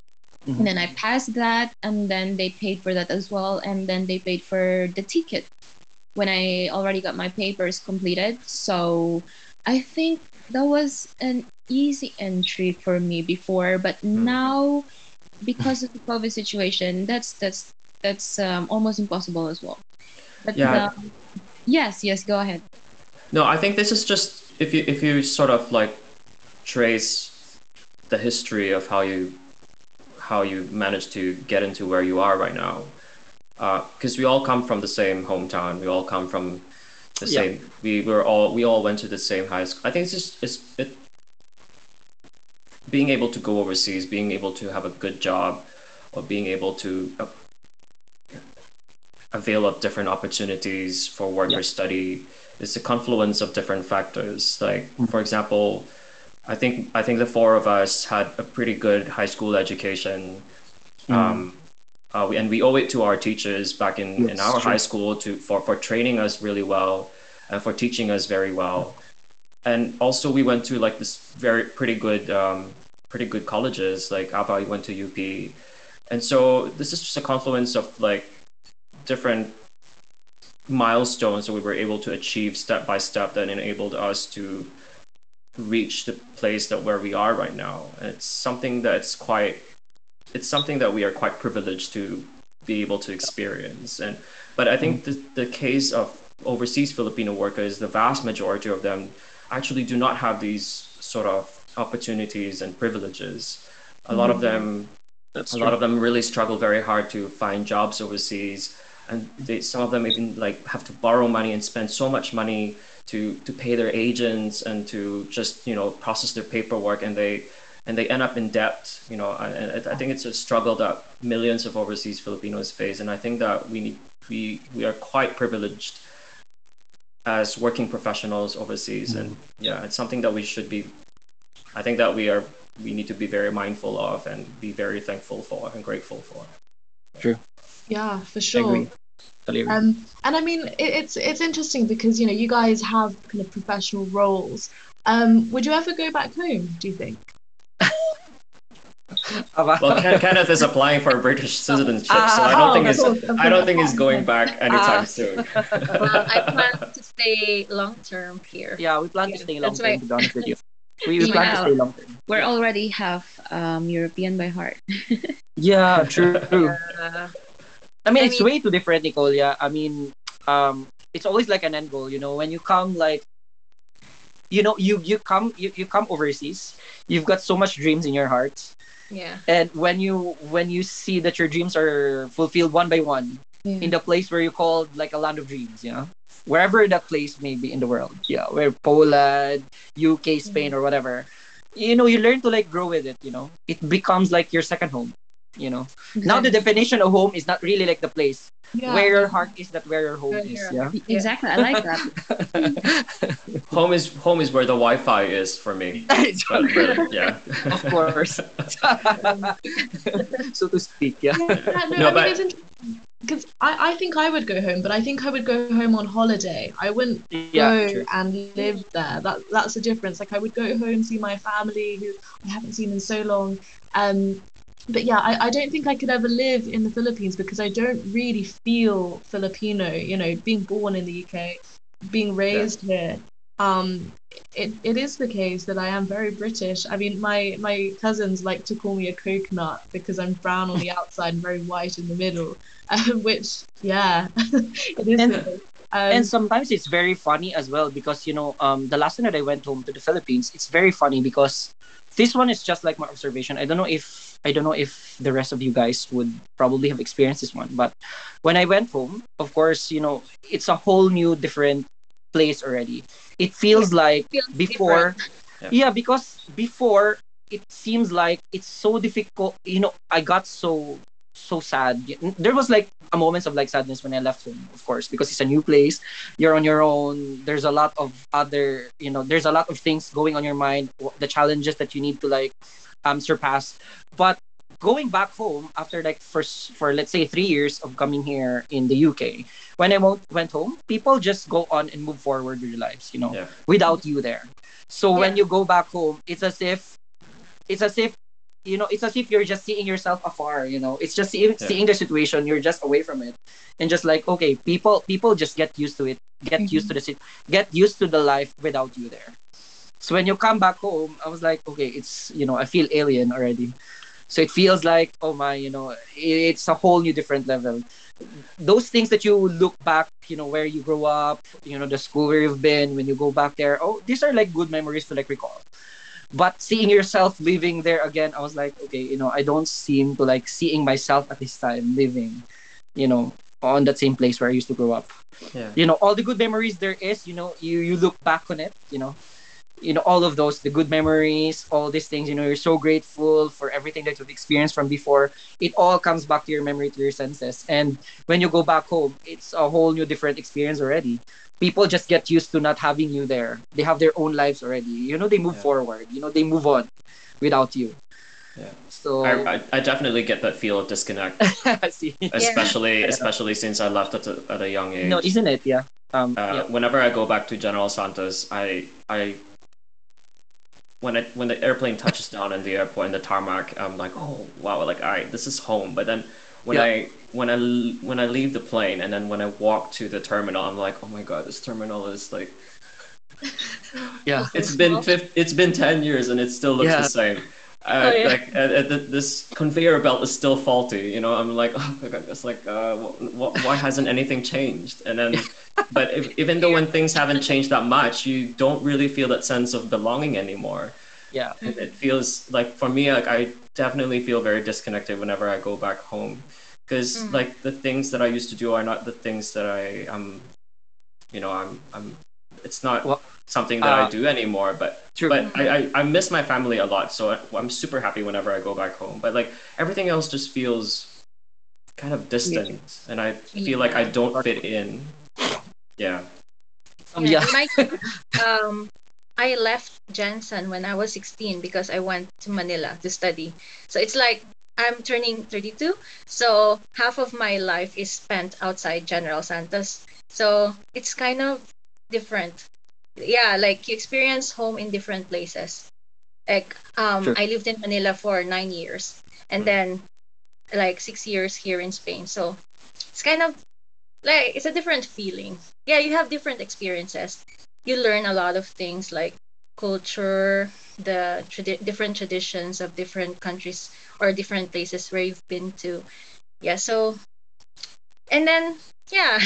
Mhm. And then I passed that, and then they paid for that as well, and then they paid for the ticket when I already got my papers completed. So I think that was an easy entry for me before, but now because of the COVID situation, that's that's that's um, almost impossible as well. But Yeah. um, yes, yes, go ahead. No, I think this is just if you if you sort of like trace the history of how you how you managed to get into where you are right now, because we all come from the same hometown. We all come from the Yeah. same. We were all we all went to the same high school. I think it's just it's it. Being able to go overseas, being able to have a good job, or being able to uh, avail of different opportunities for work Yeah. or study it's a confluence of different factors. Like for example, I think I think the four of us had a pretty good high school education. Um, uh, we, and we owe it to our teachers back in, in our true. high school to for, for training us really well and for teaching us very well. And also we went to like this very pretty good um, pretty good colleges like Ava went to UP. And so this is just a confluence of like different milestones that we were able to achieve step by step that enabled us to reach the place that where we are right now. And it's something that's quite it's something that we are quite privileged to be able to experience. And but I think the, the case of overseas Filipino workers, the vast majority of them actually do not have these sort of opportunities and privileges. A lot of mm-hmm. them That's a true. lot of them really struggle very hard to find jobs overseas and they, some of them even like have to borrow money and spend so much money to to pay their agents and to just you know process their paperwork and they and they end up in debt you know and I, I think it's a struggle that millions of overseas filipinos face and i think that we need we we are quite privileged as working professionals overseas and mm-hmm. yeah it's something that we should be i think that we are we need to be very mindful of and be very thankful for and grateful for True. Yeah, for sure. Agree. Totally agree. Um, and I mean, it, it's it's interesting because you know you guys have kind of professional roles. Um, would you ever go back home? Do you think? Well Ken, kenneth is applying for british citizenship so i don't think of it's course, i don't think he's going back anytime Ah. soon Well, I plan to stay long term here. yeah, we plan to stay long term. why- To be honest with you, we, we plan to Yeah. stay long term. We're already half um, European by heart. Yeah, true. true. Uh, I mean, I it's mean- way too different, Nicole. Yeah, I mean, um, it's always like an end goal. You know, when you come, like, you know, you you come you, you come overseas. You've got so much dreams in your heart, yeah. and when you when you see that your dreams are fulfilled one by one in the place where you called like a land of dreams, you know, wherever that place may be in the world, yeah, where Poland, UK, Spain, or whatever, you know, you learn to like grow with it. You know, it becomes like your second home. You know, now the definition of home is not really like the place Yeah. where your heart is, that where your home Where is. your- Yeah. Exactly, I like that. home is home is where the wi-fi is for me but really, yeah of course. so to speak, yeah. Yeah, no, No, but- mean it's interesting because I, I think I would go home, but I think I would go home on holiday. I wouldn't Yeah, go true. and live there. That that's the difference. Like I would go home, see my family who I haven't seen in so long. Um, but yeah, I, I don't think I could ever live in the Philippines because I don't really feel Filipino. You know, being born in the UK, being raised here. Um, it, it is the case that I am very British. I mean, my my cousins like to call me a coconut because I'm brown on the outside and very white in the middle. Um, which, yeah, it is. And- Um, and sometimes it's very funny as well because you know um the last time that I went home to the Philippines, it's very funny because this one is just like my observation. I don't know if I don't know if the rest of you guys would probably have experienced this one, but when I went home, of course, you know, it's a whole new different place already. It feels like Feels before Yeah. yeah because before it seems like it's so difficult you know i got so so sad. There was like a moments of like sadness when i left home of course because it's a new place. You're on your own. There's a lot of other you know there's a lot of things going on your mind the challenges that you need to like um surpass but going back home after like first for let's say three years of coming here in the uk when i mo- went home people just go on and move forward with their lives you know Yeah. without you there so when you go back home it's as if it's as if you know it's as if you're just seeing yourself afar you know it's just seeing, Yeah. seeing the situation you're just away from it and just like okay people people just get used to it get Mhm. used to the sit get used to the life without you there so when you come back home i was like okay it's you know i feel alien already so it feels like oh my you know it's a whole new different level those things that you look back you know where you grow up you know the school where you've been when you go back there oh these are like good memories to like recall but seeing yourself living there again i was like okay you know i don't seem to like seeing myself at this time living you know on that same place where I used to grow up. Yeah. You know, all the good memories there is, you know, you you look back on it, you know, you know all of those the good memories all these things you know you're so grateful for everything that you've experienced from before. It all comes back to your memory to your senses. And when you go back home it's a whole new different experience already. People just get used to not having you there. They have their own lives already. You know they move Yeah. forward. You know they move on without you. Yeah. so I, I, I definitely get that feel of disconnect, see. Especially especially since I left at a, at a young age. no isn't it? Yeah. Um uh, yeah. whenever I go back to General Santos, I I when it when the airplane touches down in the airport in the tarmac, I'm like, oh wow, like all right, this is home. But then when Yeah. I when I l- when I leave the plane and then when I walk to the terminal, I'm like, oh my god, this terminal is like yeah it's been fif- it's been ten years and it still looks Yeah. the same. Uh, Oh, yeah. Like uh, uh, this conveyor belt is still faulty. You know, I'm like, oh my god, it's like, uh, wh- wh- why hasn't anything changed? And then, but if, even though when things haven't changed that much, you don't really feel that sense of belonging anymore. yeah It, it feels like for me, like I definitely feel very disconnected whenever I go back home, because Mm. like the things that I used to do are not the things that I um, you know, I'm I'm. It's not Well, something that I uh, do anymore, but true but I, I, I miss my family a lot, so I, I'm super happy whenever I go back home. But like everything else just feels kind of distant, and I feel like I don't fit in. Yeah, um, yeah my um, I left GenSan when I was 16 because I went to Manila to study. So it's like I'm turning 32. So half of my life is spent outside General Santos. So it's kind of different. Yeah, like you experience home in different places. Like um, Sure. I lived in Manila for nine years, and Mm. then like six years here in Spain. So it's kind of like it's a different feeling. Yeah, you have different experiences. You learn a lot of things like culture, the tradi- different traditions of different countries or different places where you've been to. Yeah, so and then yeah,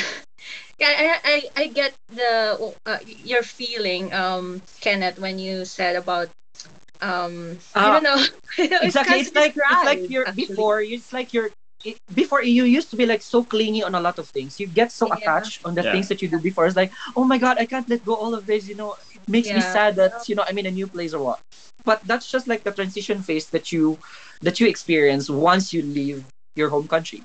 yeah, I I, I get the uh, your feeling, um, Kenneth, when you said about um, I Ah, don't know. exactly it's hard like it's like describe, you're actually. before it's like you're it, before you used to be like so clingy on a lot of things you get so Yeah. attached on the Yeah. things that you do before it's like oh my god i can't let go all of this you know it makes me sad that you know i'm in a new place or what but that's just like the transition phase that you that you experience once you leave your home country.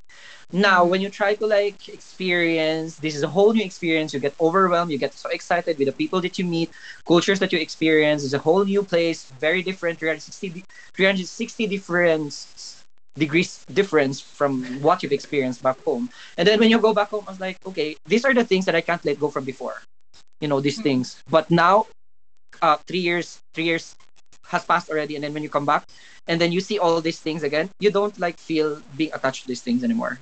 Now when you try to like experience this is a whole new experience. You get overwhelmed you get so excited with the people that you meet cultures that you experience. It's a whole new place very different 360 360 different degrees difference from what you've experienced back home. And then when you go back home i was like okay these are the things that i can't let go from before you know these Mhm. things. But now uh three years three years has passed already and then when you come back and then you see all these things again you don't like feel being attached to these things anymore.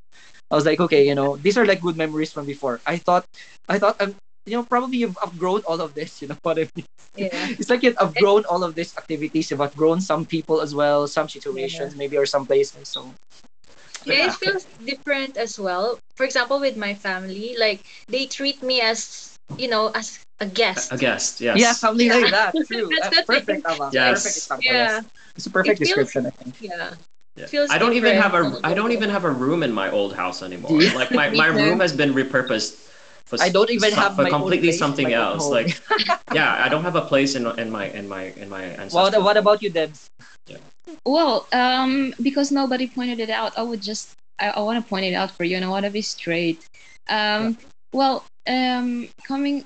I was like okay you know these are like good memories from before. I thought i thought i'm you know probably you've outgrown all of this you know what i mean? Yeah. it's like you've outgrown all of these activities. You've outgrown some people as well some situations maybe or some places so. Yeah, it feels different as well. For example, with my family, like they treat me as you know as a guest. a guest. Yes. yeah something Yeah. like that true That's perfect thing. Ava. Yes. perfect example Yeah. yes. it's a perfect It feels- description i think Yeah. Yeah. I don't even have a different. I don't even have a room in my old house anymore. Yeah. Like my, my room has been repurposed for I don't even some- have for my own completely place, something my else. home. Like yeah, I don't have a place in in my in my in my what, ancestral. what about you debs Well, um, because nobody pointed it out, I would just I, I want to point it out for you, and I want to be straight. Um, well, um, coming,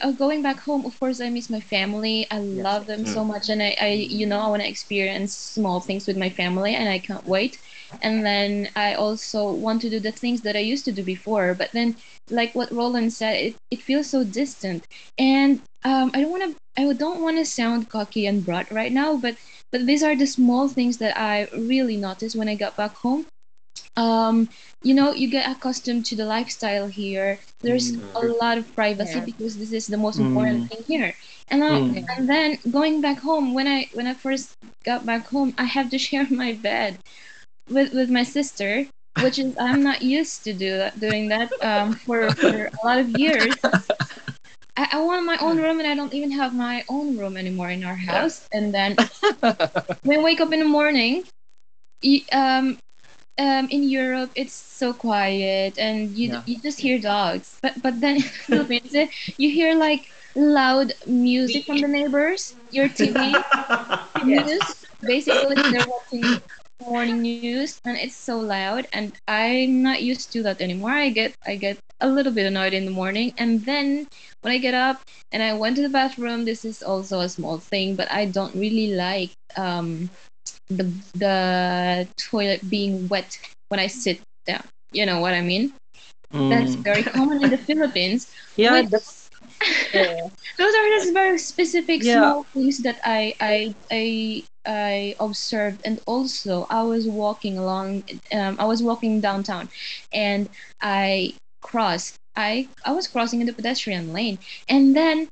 uh, going back home, of course, I miss my family. I love them so much, and I, I you know, I want to experience small things with my family, and I can't wait. And then I also want to do the things that I used to do before, but then, like what Roland said, it, it feels so distant, and um, I don't want to. I don't want to sound cocky and broad right now, but but these are the small things that I really noticed when I got back home. Um, you know, you get accustomed to the lifestyle here. There's Mm. a lot of privacy Yeah. because this is the most Mm. important thing here. And I, Mm. and then going back home when I when I first got back home, I have to share my bed with with my sister, which is I'm not used to do that, doing that um, for for a lot of years. I, I want my own room, and I don't even have my own room anymore in our house. And then when I wake up in the morning, um, um, in Europe it's so quiet and you Yeah. you just hear dogs. But but then Philippines you hear like loud music from the neighbors, your TV news. Basically, they're watching morning news, and it's so loud. And I'm not used to that anymore. I get I get a little bit annoyed in the morning, and then when I get up and I went to the bathroom, this is also a small thing, but I don't really like um the the toilet being wet when I sit down. You know what I mean? That's Mm. very common in the Philippines. yeah, which- that's those are just very specific Yeah. small things that I I I I observed, and also I was walking along. Um, I was walking downtown, and I crossed. I I was crossing in the pedestrian lane, and then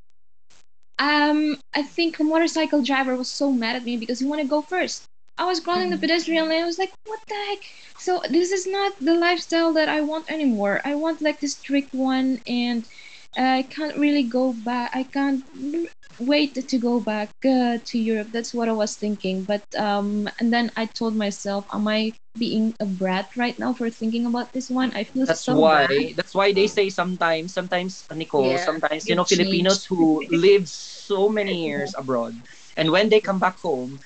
um I think a motorcycle driver was so mad at me because he wanted to go first. I was crossing the pedestrian lane. I was like, what the heck? So this is not the lifestyle that I want anymore. I want like the strict one and I can't really go back. I can't wait to go back uh, to Europe. That's what I was thinking. But um, and then I told myself, am I being a brat right now for thinking about this one? I feel that's so why bad. that's why they say sometimes sometimes Nicole Yeah, sometimes you know. Filipinos who live so many years abroad and when they come back home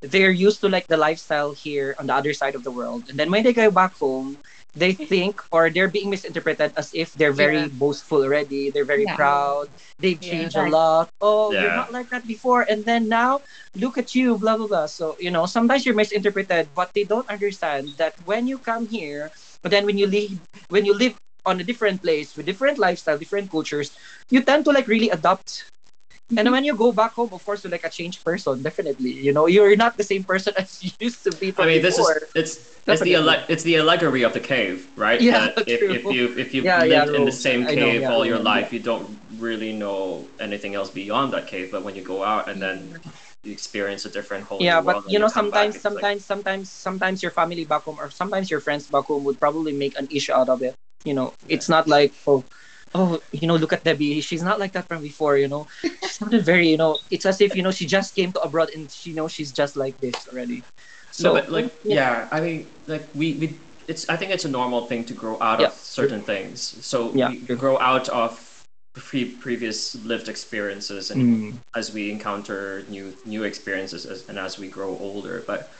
they're used to like the lifestyle here on the other side of the world and then when they go back home they think or they're being misinterpreted as if they're very Yeah. boastful already they're very Yeah. proud they've Yeah. changed a lot oh you're not like that before and then now look at you blah blah blah so you know sometimes you're misinterpreted but they don't understand that when you come here but then when you leave when you live on a different place with different lifestyle different cultures you tend to like really adopt and when you go back home of course you're like a changed person definitely you know you're not the same person as you used to be I mean, this is it's it's the alle- it's the allegory of the cave, right? Yeah, That if, true. if you if you've Yeah, yeah, lived in the same I know, cave yeah, all your yeah. life, you don't really know anything else beyond that cave. But when you go out and then mm-hmm. you experience a different whole yeah but world, and you know back, sometimes like- sometimes sometimes sometimes your family back home or sometimes your friends back home would probably make an issue out of it you know it's not like oh oh you know look at debbie she's not like that from before you know she sounded very you know it's as if you know she just came to abroad and she knows she's just like this already no, so but like yeah, I mean like we we it's I think it's a normal thing to grow out Yeah, of certain things. So Yeah, we grow out of pre- previous lived experiences and Mm. as we encounter new new experiences as, and as we grow older. But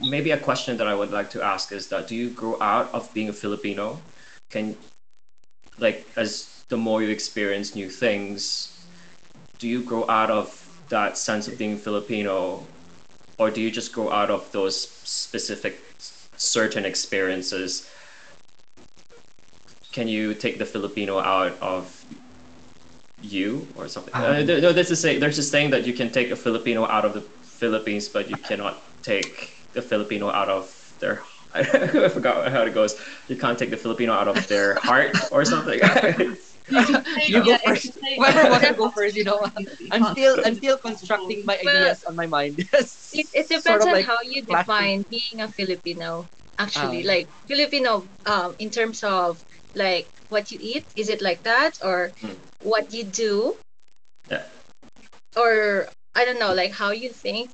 maybe a question that I would like to ask is that do you grow out of being a Filipino? Can like as the more you experience new things, do you grow out of that sense of being Filipino, or do you just grow out of those specific certain experiences? Can you take the Filipino out of you or something? Uh, Um, there- no, there's a say, there's this saying that you can take a Filipino out of the Philippines, but you cannot take the Filipino out of their. I forgot how it goes. You can't take the Filipino out of their heart or something. you go Yeah, first whoever wants to go first you know i'm still i'm still constructing my Well, ideas on my mind yes It, it depends Sort of on like how you classic. define being a Filipino. Actually, Ah. like Filipino, um, in terms of like what you eat, is it like that or Hmm. what you do? Yeah. Or I don't know, like how you think.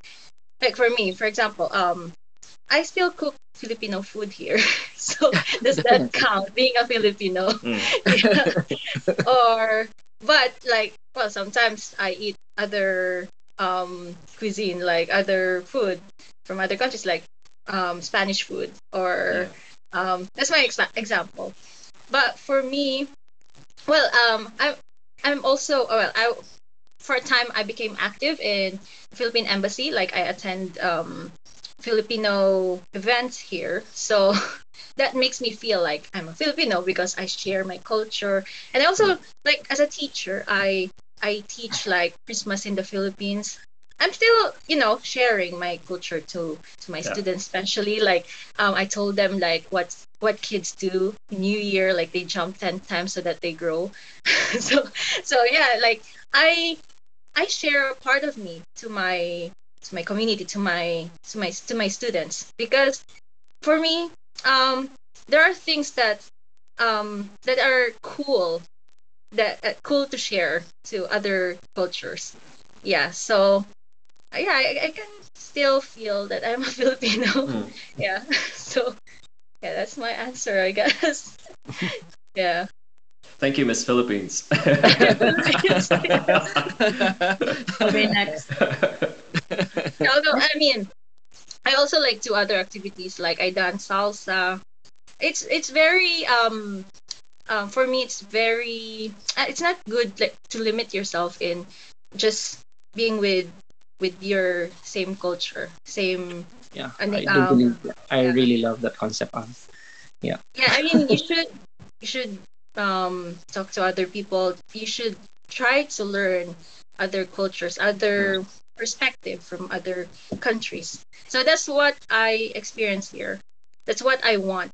Like for me, for example, um, I still cook Filipino food here. so does that count being a Filipino? Mm. or but like well sometimes i eat other um cuisine like other food from other countries like um spanish food or um that's my exa- example but for me well um i'm i'm also oh, well i for a time i became active in philippine embassy like i attend um filipino events here. So that makes me feel like i'm a filipino because i share my culture. And I also like as a teacher i i teach like christmas in the philippines. I'm still you know sharing my culture to to my Yeah. students especially like um, i told them like what what kids do new year like they jump 10 times so that they grow. So so yeah like i i share a part of me to my to my community to my to my to my students because for me um there are things that um that are cool that uh, cool to share to other cultures yeah so yeah I, I can still feel that i'm a filipino Mm. yeah so yeah, that's my answer, I guess. yeah. Thank you, Miss Philippines. Very next. Although I mean, I also like do other activities like I dance salsa. It's it's very um, um for me it's very uh, it's not good like to limit yourself in just being with with your same culture, same. Yeah, And I um, believe that. I yeah. really love that concept of yeah. Yeah, I mean you should you should um talk to other people. You should try to learn other cultures, other perspective from other countries. So that's what I experience here. That's what I want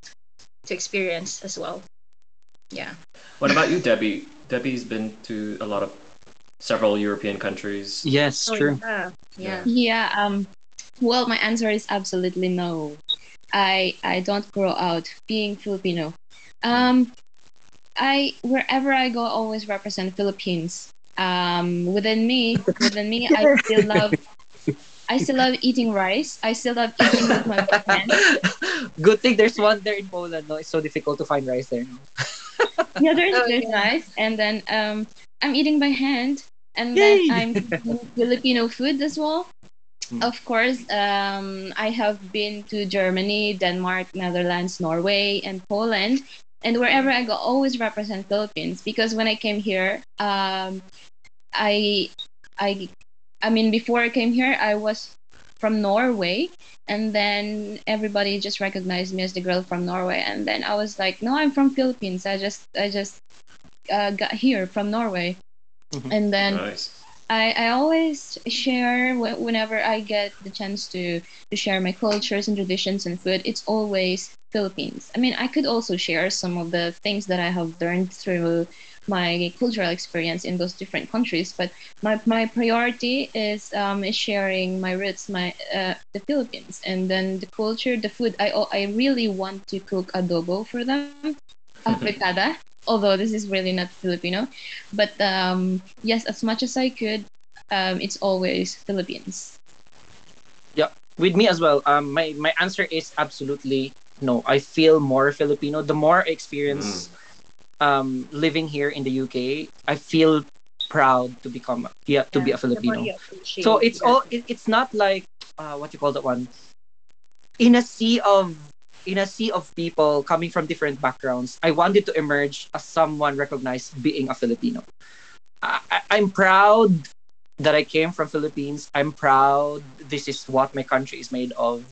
to experience as well. Yeah. what about you, Debbie? Debbie's been to a lot of several European countries. yes, Oh, true. Yeah. Yeah. Yeah. Um. Well, my answer is absolutely no. I I don't grow out being Filipino. Um, I wherever I go, I always represent Philippines. Um, within me, within me, I still love. I still love eating rice. I still love eating with my hands. Good thing there's one there in Poland. No, it's so difficult to find rice there. No? Yeah, there's, Oh, there's yeah. rice, and then um, I'm eating by hand, and Yay! then I'm Filipino food as well. Mm. Of course, um, I have been to Germany, Denmark, Netherlands, Norway, and Poland, and wherever I go, always represent Philippines because when I came here, um, I, I, I mean, before I came here, I was from Norway, and then everybody just recognized me as the girl from Norway, and then I was like, no, I'm from Philippines. I just, I just uh, got here from Norway, Mhm. and then. Nice. I, I always share wh- whenever I get the chance to, to share my cultures and traditions and food. It's always Philippines. I mean, I could also share some of the things that I have learned through my cultural experience in those different countries, but my, my priority is um, sharing my roots, my uh, the Philippines, and then the culture, the food. I I really want to cook adobo for them, afritada. Although this is really not Filipino, but um, yes, as much as I could, um, it's always Philippines. Yeah, with me as well. Um, my my answer is absolutely no. I feel more Filipino. The more I experience um living here in the UK, I feel proud to become yeah to be a Filipino. So it's all it, it's not like uh, what you call that one in a sea of in a sea of people coming from different backgrounds. I wanted to emerge as someone recognized being a Filipino. I, I, I'm proud that I came from Philippines. I'm proud this is what my country is made of.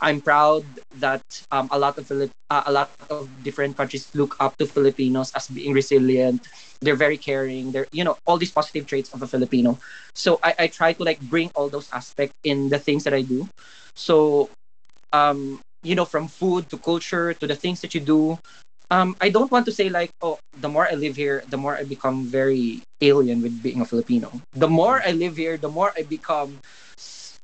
I'm proud that um, a lot of Filip- uh, a lot of different countries look up to Filipinos as being resilient. They're very caring. They're you know all these positive traits of a Filipino. So I, I try to like bring all those aspects in the things that I do. So um you know from food to culture to the things that you do um I don't want to say like oh the more I live here the more I become very alien with being a Filipino. The more I live here the more I become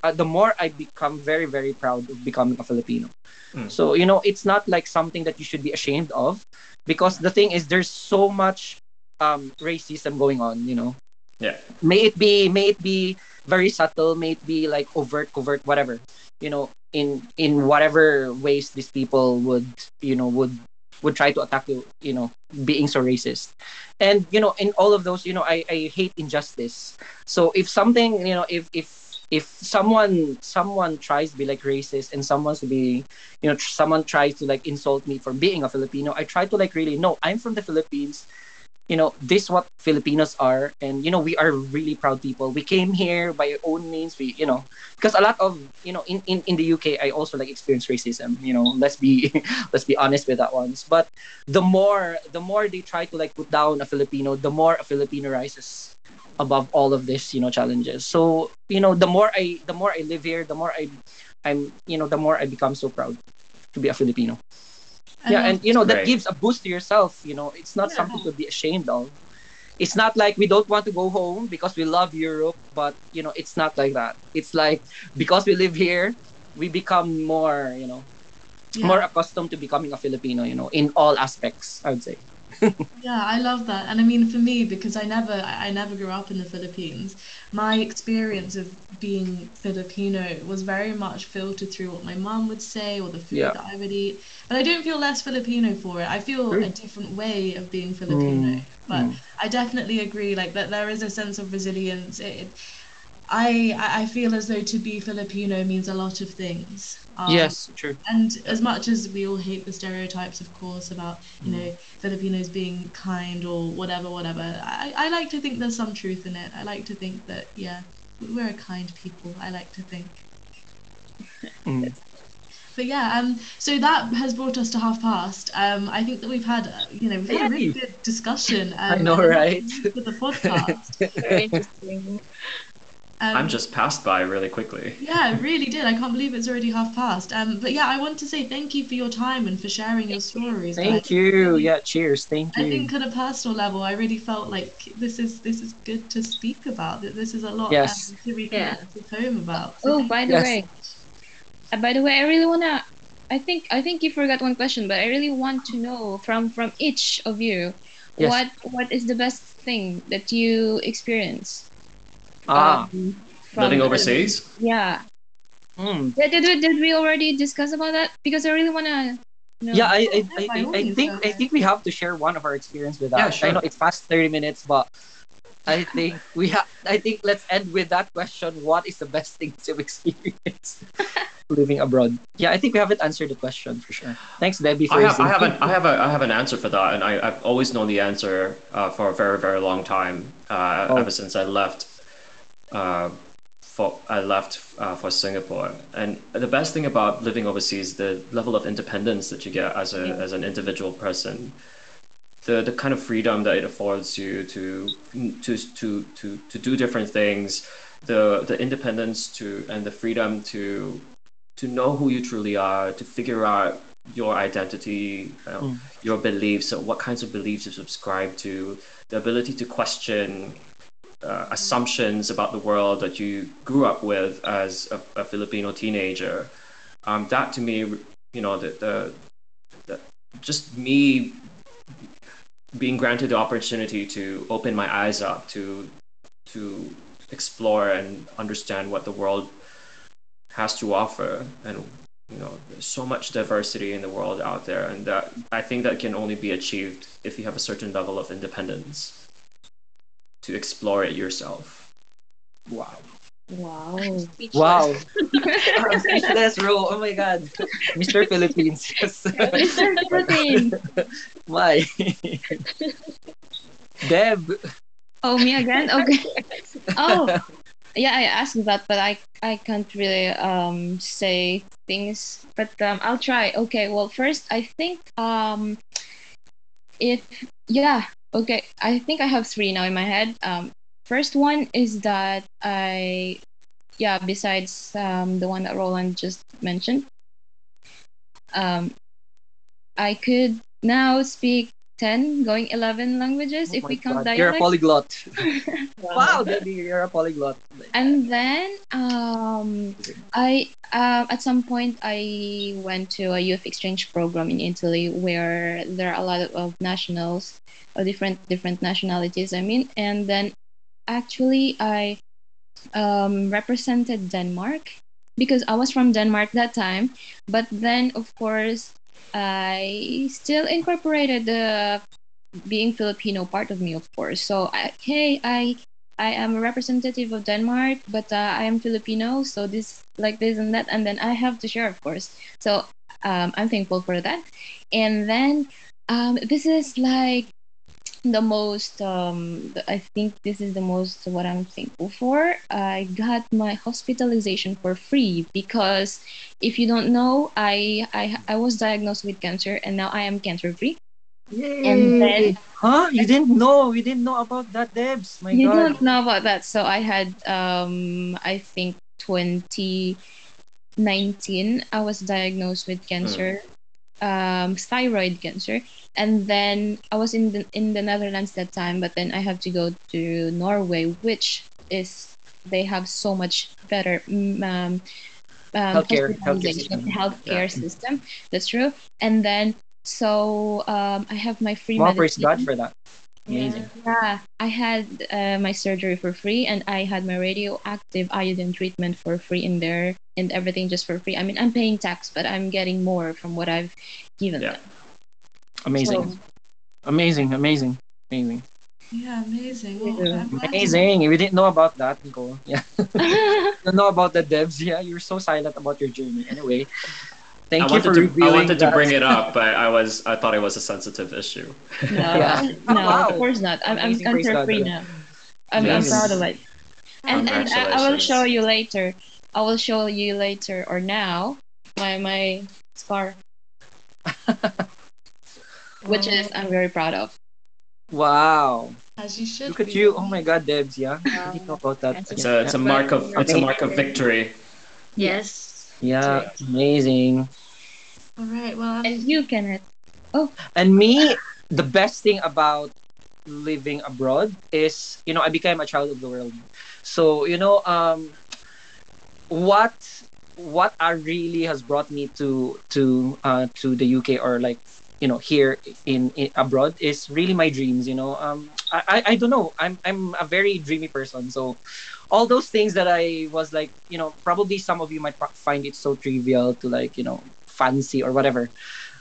uh, the more I become very very proud of becoming a Filipino. Mm. So you know it's not like something that you should be ashamed of because the thing is there's so much um racism going on, you know Yeah. may it be may it be very subtle may it be like overt covert whatever you know in in whatever ways these people would you know would would try to attack you you know being so racist and you know in all of those you know i i hate injustice so if something you know if if if someone someone tries to be like racist and someone's to be you know someone tries to like insult me for being a filipino i try to like really no i'm from the philippines. You know this what filipinos are and you know we are really proud people. We came here by our own means. We you know because a lot of you know in, in in the uk i also like experience racism you know let's be let's be honest with that ones. But the more the more they try to like put down a filipino the more a filipino rises above all of this you know challenges. So you know the more i the more i live here the more i i'm you know the more i become so proud to be a filipino. Yeah and you know that Right. gives a boost to yourself you know. It's not Yeah. something to be ashamed of. It's not like we don't want to go home because we love europe but you know it's not like that. It's like because we live here we become more you know Yeah. more accustomed to becoming a filipino you know in all aspects i would say Yeah, I love that. And I mean, for me, because I never, I never grew up in the Philippines, my experience of being Filipino was very much filtered through what my mom would say or the food Yeah. that I would eat. But I don't feel less Filipino for it. I feel True. a different way of being Filipino. Mm, But mm. I definitely agree, like that there is a sense of resilience. It, I, I I feel as though to be Filipino means a lot of things. Um, yes, true. and as much as we all hate the stereotypes, of course, about you know Mm. Filipinos being kind or whatever, whatever, I, I like to think there's some truth in it. I like to think that yeah, we're a kind people. I like to think. Mm. But yeah, um, so that has brought us to half past. Um, I think that we've had, uh, you know, we've had a really good discussion. Um, I know, and a lot right? For the podcast. Very interesting. Um, I'm just passed by really quickly. Yeah, it really did. I can't believe it's already half past. Um, but yeah, I want to say thank you for your time and for sharing your stories. Thank guys. you. Yeah, cheers. Thank you. I think on a personal level, I really felt like this is this is good to speak about. That this is a lot Yes. um, to reconnect Yeah. with home about. So Oh, by the Yes. way, uh, by the way, I really wanna. I think I think you forgot one question, but I really want to know from from each of you, Yes. what what is the best thing that you experience? Ah. um, Living overseas? Yeah. Mm. Did, did, we- did we already discuss about that? Because I really wanna. Know. Yeah, I, I, by I, I think go I think we have to share one of our experience with that. Yeah, sure. I know it's past thirty minutes, but I think we have. I think let's end with that question. What is the best thing to experience living abroad? Yeah, I think we haven't answered the question for sure. Thanks, Debbie, for I have, I have, an, I have, a, I have an answer for that, and I, I've always known the answer uh, for a very, very long time. Uh, Oh. Ever since I left, uh, for I left uh, for Singapore, and the best thing about living overseas, the level of independence that you get as a as an individual person, the the kind of freedom that it affords you to to to to to do different things, the the independence to and the freedom to to know who you truly are, to figure out your identity, uh, Mm. your beliefs, uh, what kinds of beliefs you subscribe to, the ability to question uh, assumptions about the world that you grew up with as a, a Filipino teenager. Um, that to me, you know, the, the, the just me being granted the opportunity to open my eyes up to to explore and understand what the world has to offer and you know there's so much diversity in the world out there and that i think that can only be achieved if you have a certain level of independence to explore it yourself Wow. Wow. Wow. I'm speechless, bro. Oh my god. Mr. Philippines. Yes. Mr. Philippines. Why? Deb. Oh, me again? Okay. Oh, yeah, I asked that, but I I can't really um say things. But um, I'll try. Okay. Well, first, I think um, if yeah, okay, I think I have three now in my head. Um, first one is that I yeah, besides um the one that Roland just mentioned, um, I could now speak. 10 going 11 languages Oh if we count God, You're a polyglot. Wow, Debbie, you're a polyglot. and then um i uh, at some point i went to a youth exchange program in italy where there are a lot of nationals of different different nationalities i mean and then actually i um represented denmark because i was from denmark that time but then of course i still incorporated the being filipino part of me of course so I, hey i I am a representative of Denmark, but uh, I am Filipino, so this, like this and that, and then I have to share, of course. So um, I'm thankful for that. And then um, this is like the most. Um, I think this is the most what I'm thankful for. I got my hospitalization for free because if you don't know, I I I was diagnosed with cancer, and now I am cancer free. Yay. And then Huh? You didn't know? You didn't know about that, Debs? My you God. don't know about that. So I had, um, I think, 2019, I was diagnosed with cancer, um, thyroid cancer, and then I was in the in the Netherlands that time. But then I have to go to Norway, which is they have so much better. mm, Um, um, Healthcare- healthcare system. healthcare Yeah. system. That's true. And then So um, I have my free Wow, praise. God for that. Amazing. Yeah, I had uh, my surgery for free, and I had my radioactive iodine treatment for free in there, and everything just for free. I mean, I'm paying tax, but I'm getting more from what I've given Yeah. them. Amazing. So, Amazing. Amazing. Amazing. Yeah, amazing. Well, Yeah. I'm Amazing. We didn't know about that, Nicole. Yeah. don't know about the Debs. Yeah, you're so silent about your journey. Anyway, thank I you wanted for to I revealing wanted to bring it up, but I was I thought it was a sensitive issue. Oh, no, Yeah. no, Wow. of course not. I'm, I'm Amazing, praise cancer God. free now. I'm, I'm proud of it. And, and I, I will show you later. I will show you later or now my my scar, which is I'm very proud of. Wow. As you should Look at be. you. Oh my God, Debs. Yeah. I didn't know about that. It's a it's a mark of it's a mark of victory. Yes. Yeah. Amazing. All right. Well, I'm- And you, Kenneth. Oh, And me, the best thing about living abroad is, you know, I became a child of the world. So, you know, um, what what are really has brought me to to uh, to the UK or like you know here in, in abroad is really my dreams. You know, um, I, I I don't know. I'm I'm a very dreamy person. So all those things that I was like, you know, probably some of you might find it so trivial to like, you know, fancy or whatever.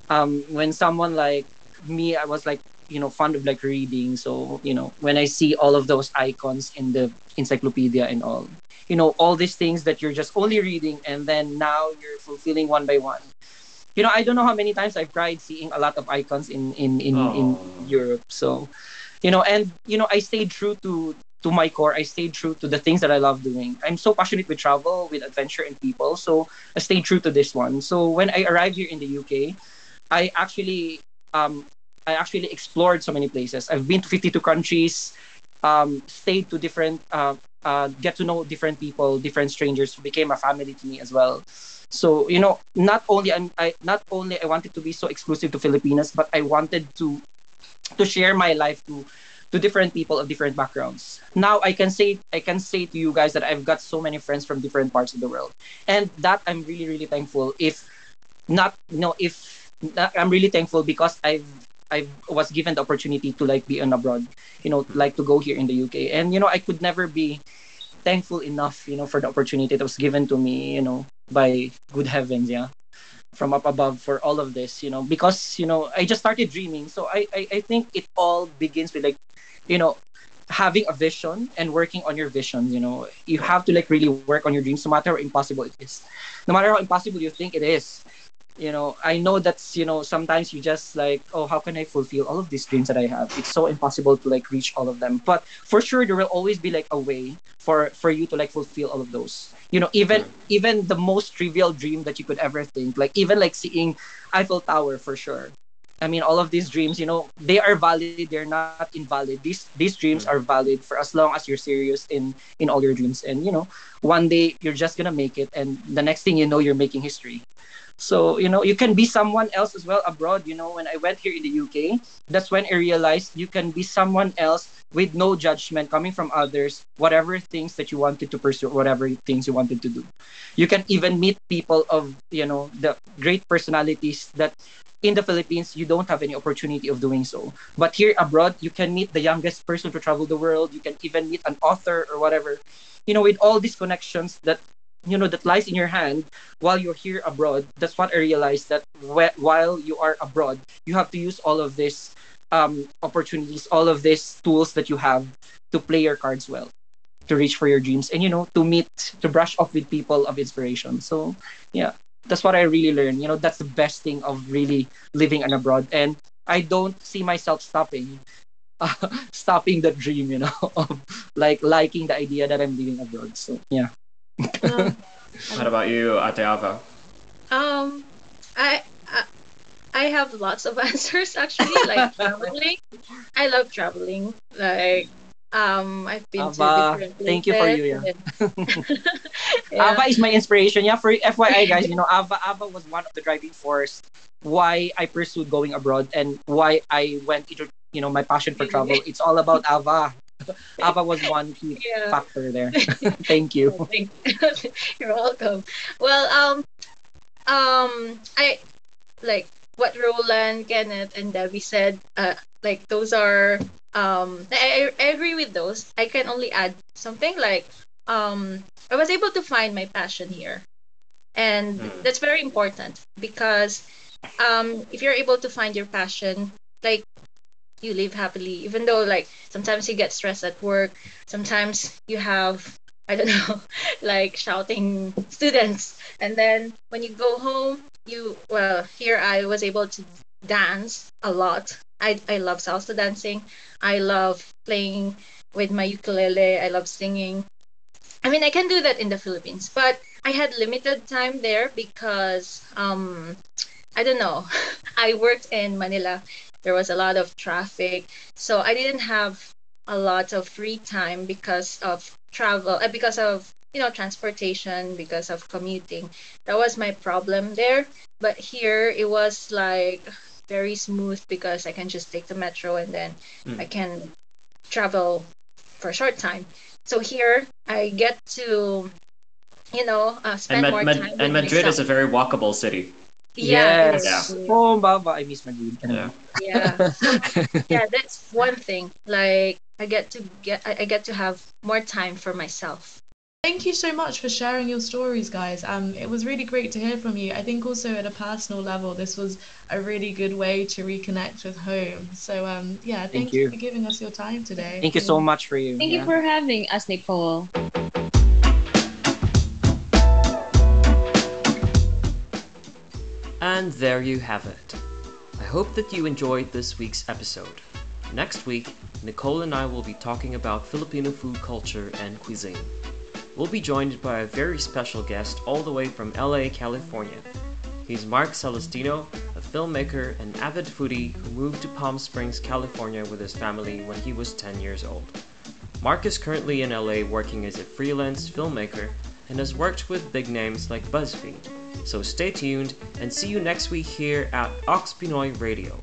Um, when someone like me, I was like, you know, fond of like reading. So, you know, when I see all of those icons in the encyclopedia and all, you know, all these things that you're just only reading and then now you're fulfilling one by one. You know, I don't know how many times I've cried seeing a lot of icons in in in, in Oh. Europe. So, you know, and you know, I stayed true to to my core. I stayed true to the things that I love doing. I'm so passionate with travel, with adventure, and people. So I stayed true to this one. So when I arrived here in the UK, I actually um I actually explored so many places. I've been to 52 countries, um, stayed to different, uh, uh, get to know different people, different strangers who became a family to me as well. So you know, not only I'm, I not only I wanted to be so exclusive to Filipinas, but I wanted to to share my life to to different people of different backgrounds. Now I can say I can say to you guys that I've got so many friends from different parts of the world, and that I'm really really thankful. If not, you know, if not, I'm really thankful because I've I was given the opportunity to like be on abroad, you know, like to go here in the UK, and you know I could never be thankful enough, you know, for the opportunity that was given to me, you know, by good heavens, yeah, from up above for all of this, you know, because you know I just started dreaming, so I I, I think it all begins with like, you know, having a vision and working on your vision. You know, you have to like really work on your dreams, no matter how impossible it is, no matter how impossible you think it is you know i know that's you know sometimes you just like oh how can i fulfill all of these dreams that i have? It's so impossible to like reach all of them. But for sure there will always be like a way for for you to like fulfill all of those. You know even even the most trivial dream that you could ever think like even like seeing eiffel tower for sure i mean all of these dreams you know they are valid they're not invalid these these dreams are valid for as long as you're serious in in all your dreams and you know one day you're just gonna make it and the next thing you know you're making history so, you know, you can be someone else as well abroad. You know, when I went here in the UK, that's when I realized you can be someone else with no judgment coming from others, whatever things that you wanted to pursue, whatever things you wanted to do. You can even meet people of, you know, the great personalities that in the Philippines you don't have any opportunity of doing so. But here abroad, you can meet the youngest person to travel the world. You can even meet an author or whatever. You know, with all these connections that you know that lies in your hand while you're here abroad that's what i realized that wh- while you are abroad you have to use all of these um, opportunities all of these tools that you have to play your cards well to reach for your dreams and you know to meet to brush off with people of inspiration so yeah that's what i really learned you know that's the best thing of really living and abroad and i don't see myself stopping uh, stopping the dream you know of like liking the idea that i'm living abroad so yeah Um, What about you, Ate Ava? um, I, I I have lots of answers actually. Like traveling, I love traveling. Like um, I've been to Ava, different places. thank you for you, yeah. yeah. Ava is my inspiration. Yeah, for FYI guys, you know, Ava Ava was one of the driving force why I pursued going abroad and why I went into you know my passion for travel. It's all about Ava. Ava was one key Yeah. factor there. Thank you. Oh, thank you. You're welcome. Well, um, um, I like what Roland, Kenneth, and Debbie said, uh, like those are um I, I agree with those. I can only add something like um I was able to find my passion here. And Mm. that's very important because um if you're able to find your passion, like you live happily even though like sometimes you get stressed at work, sometimes you have I don't know, like shouting students and then when you go home, you well, here I was able to dance a lot. I I love salsa dancing. I love playing with my ukulele. I love singing. I mean, I can do that in the Philippines, but I had limited time there because um I don't know. I worked in Manila. There was a lot of traffic, so I didn't have a lot of free time because of travel, uh, because of you know transportation, because of commuting. That was my problem there. But here it was like very smooth because I can just take the metro and then Mm. I can travel for a short time. So here I get to, you know, uh, And, spend more Mad- time. and with Madrid is a very walkable city. yeah, yes. is. Oh, Baba, I miss Madrid. Yeah. yeah. yeah, that's one thing. Like I get to get, I I get to have more time for myself. Thank you so much for sharing your stories, guys. Um, it was really great to hear from you. I think also at a personal level, this was a really good way to reconnect with home. So um, yeah, thank, Thank you. you. for giving us your time today. Thank you so much for you. Thank you for having us, Nicole. And there you have it. I hope that you enjoyed this week's episode. Next week, Nicole and I will be talking about Filipino food culture and cuisine. We'll be joined by a very special guest all the way from LA, California. He's Mark Celestino, a filmmaker and avid foodie who moved to Palm Springs, California with his family when he was 10 years old. Mark is currently in LA working as a freelance filmmaker and has worked with big names like BuzzFeed. So stay tuned and see you next week here at Ox Pinoy Radio.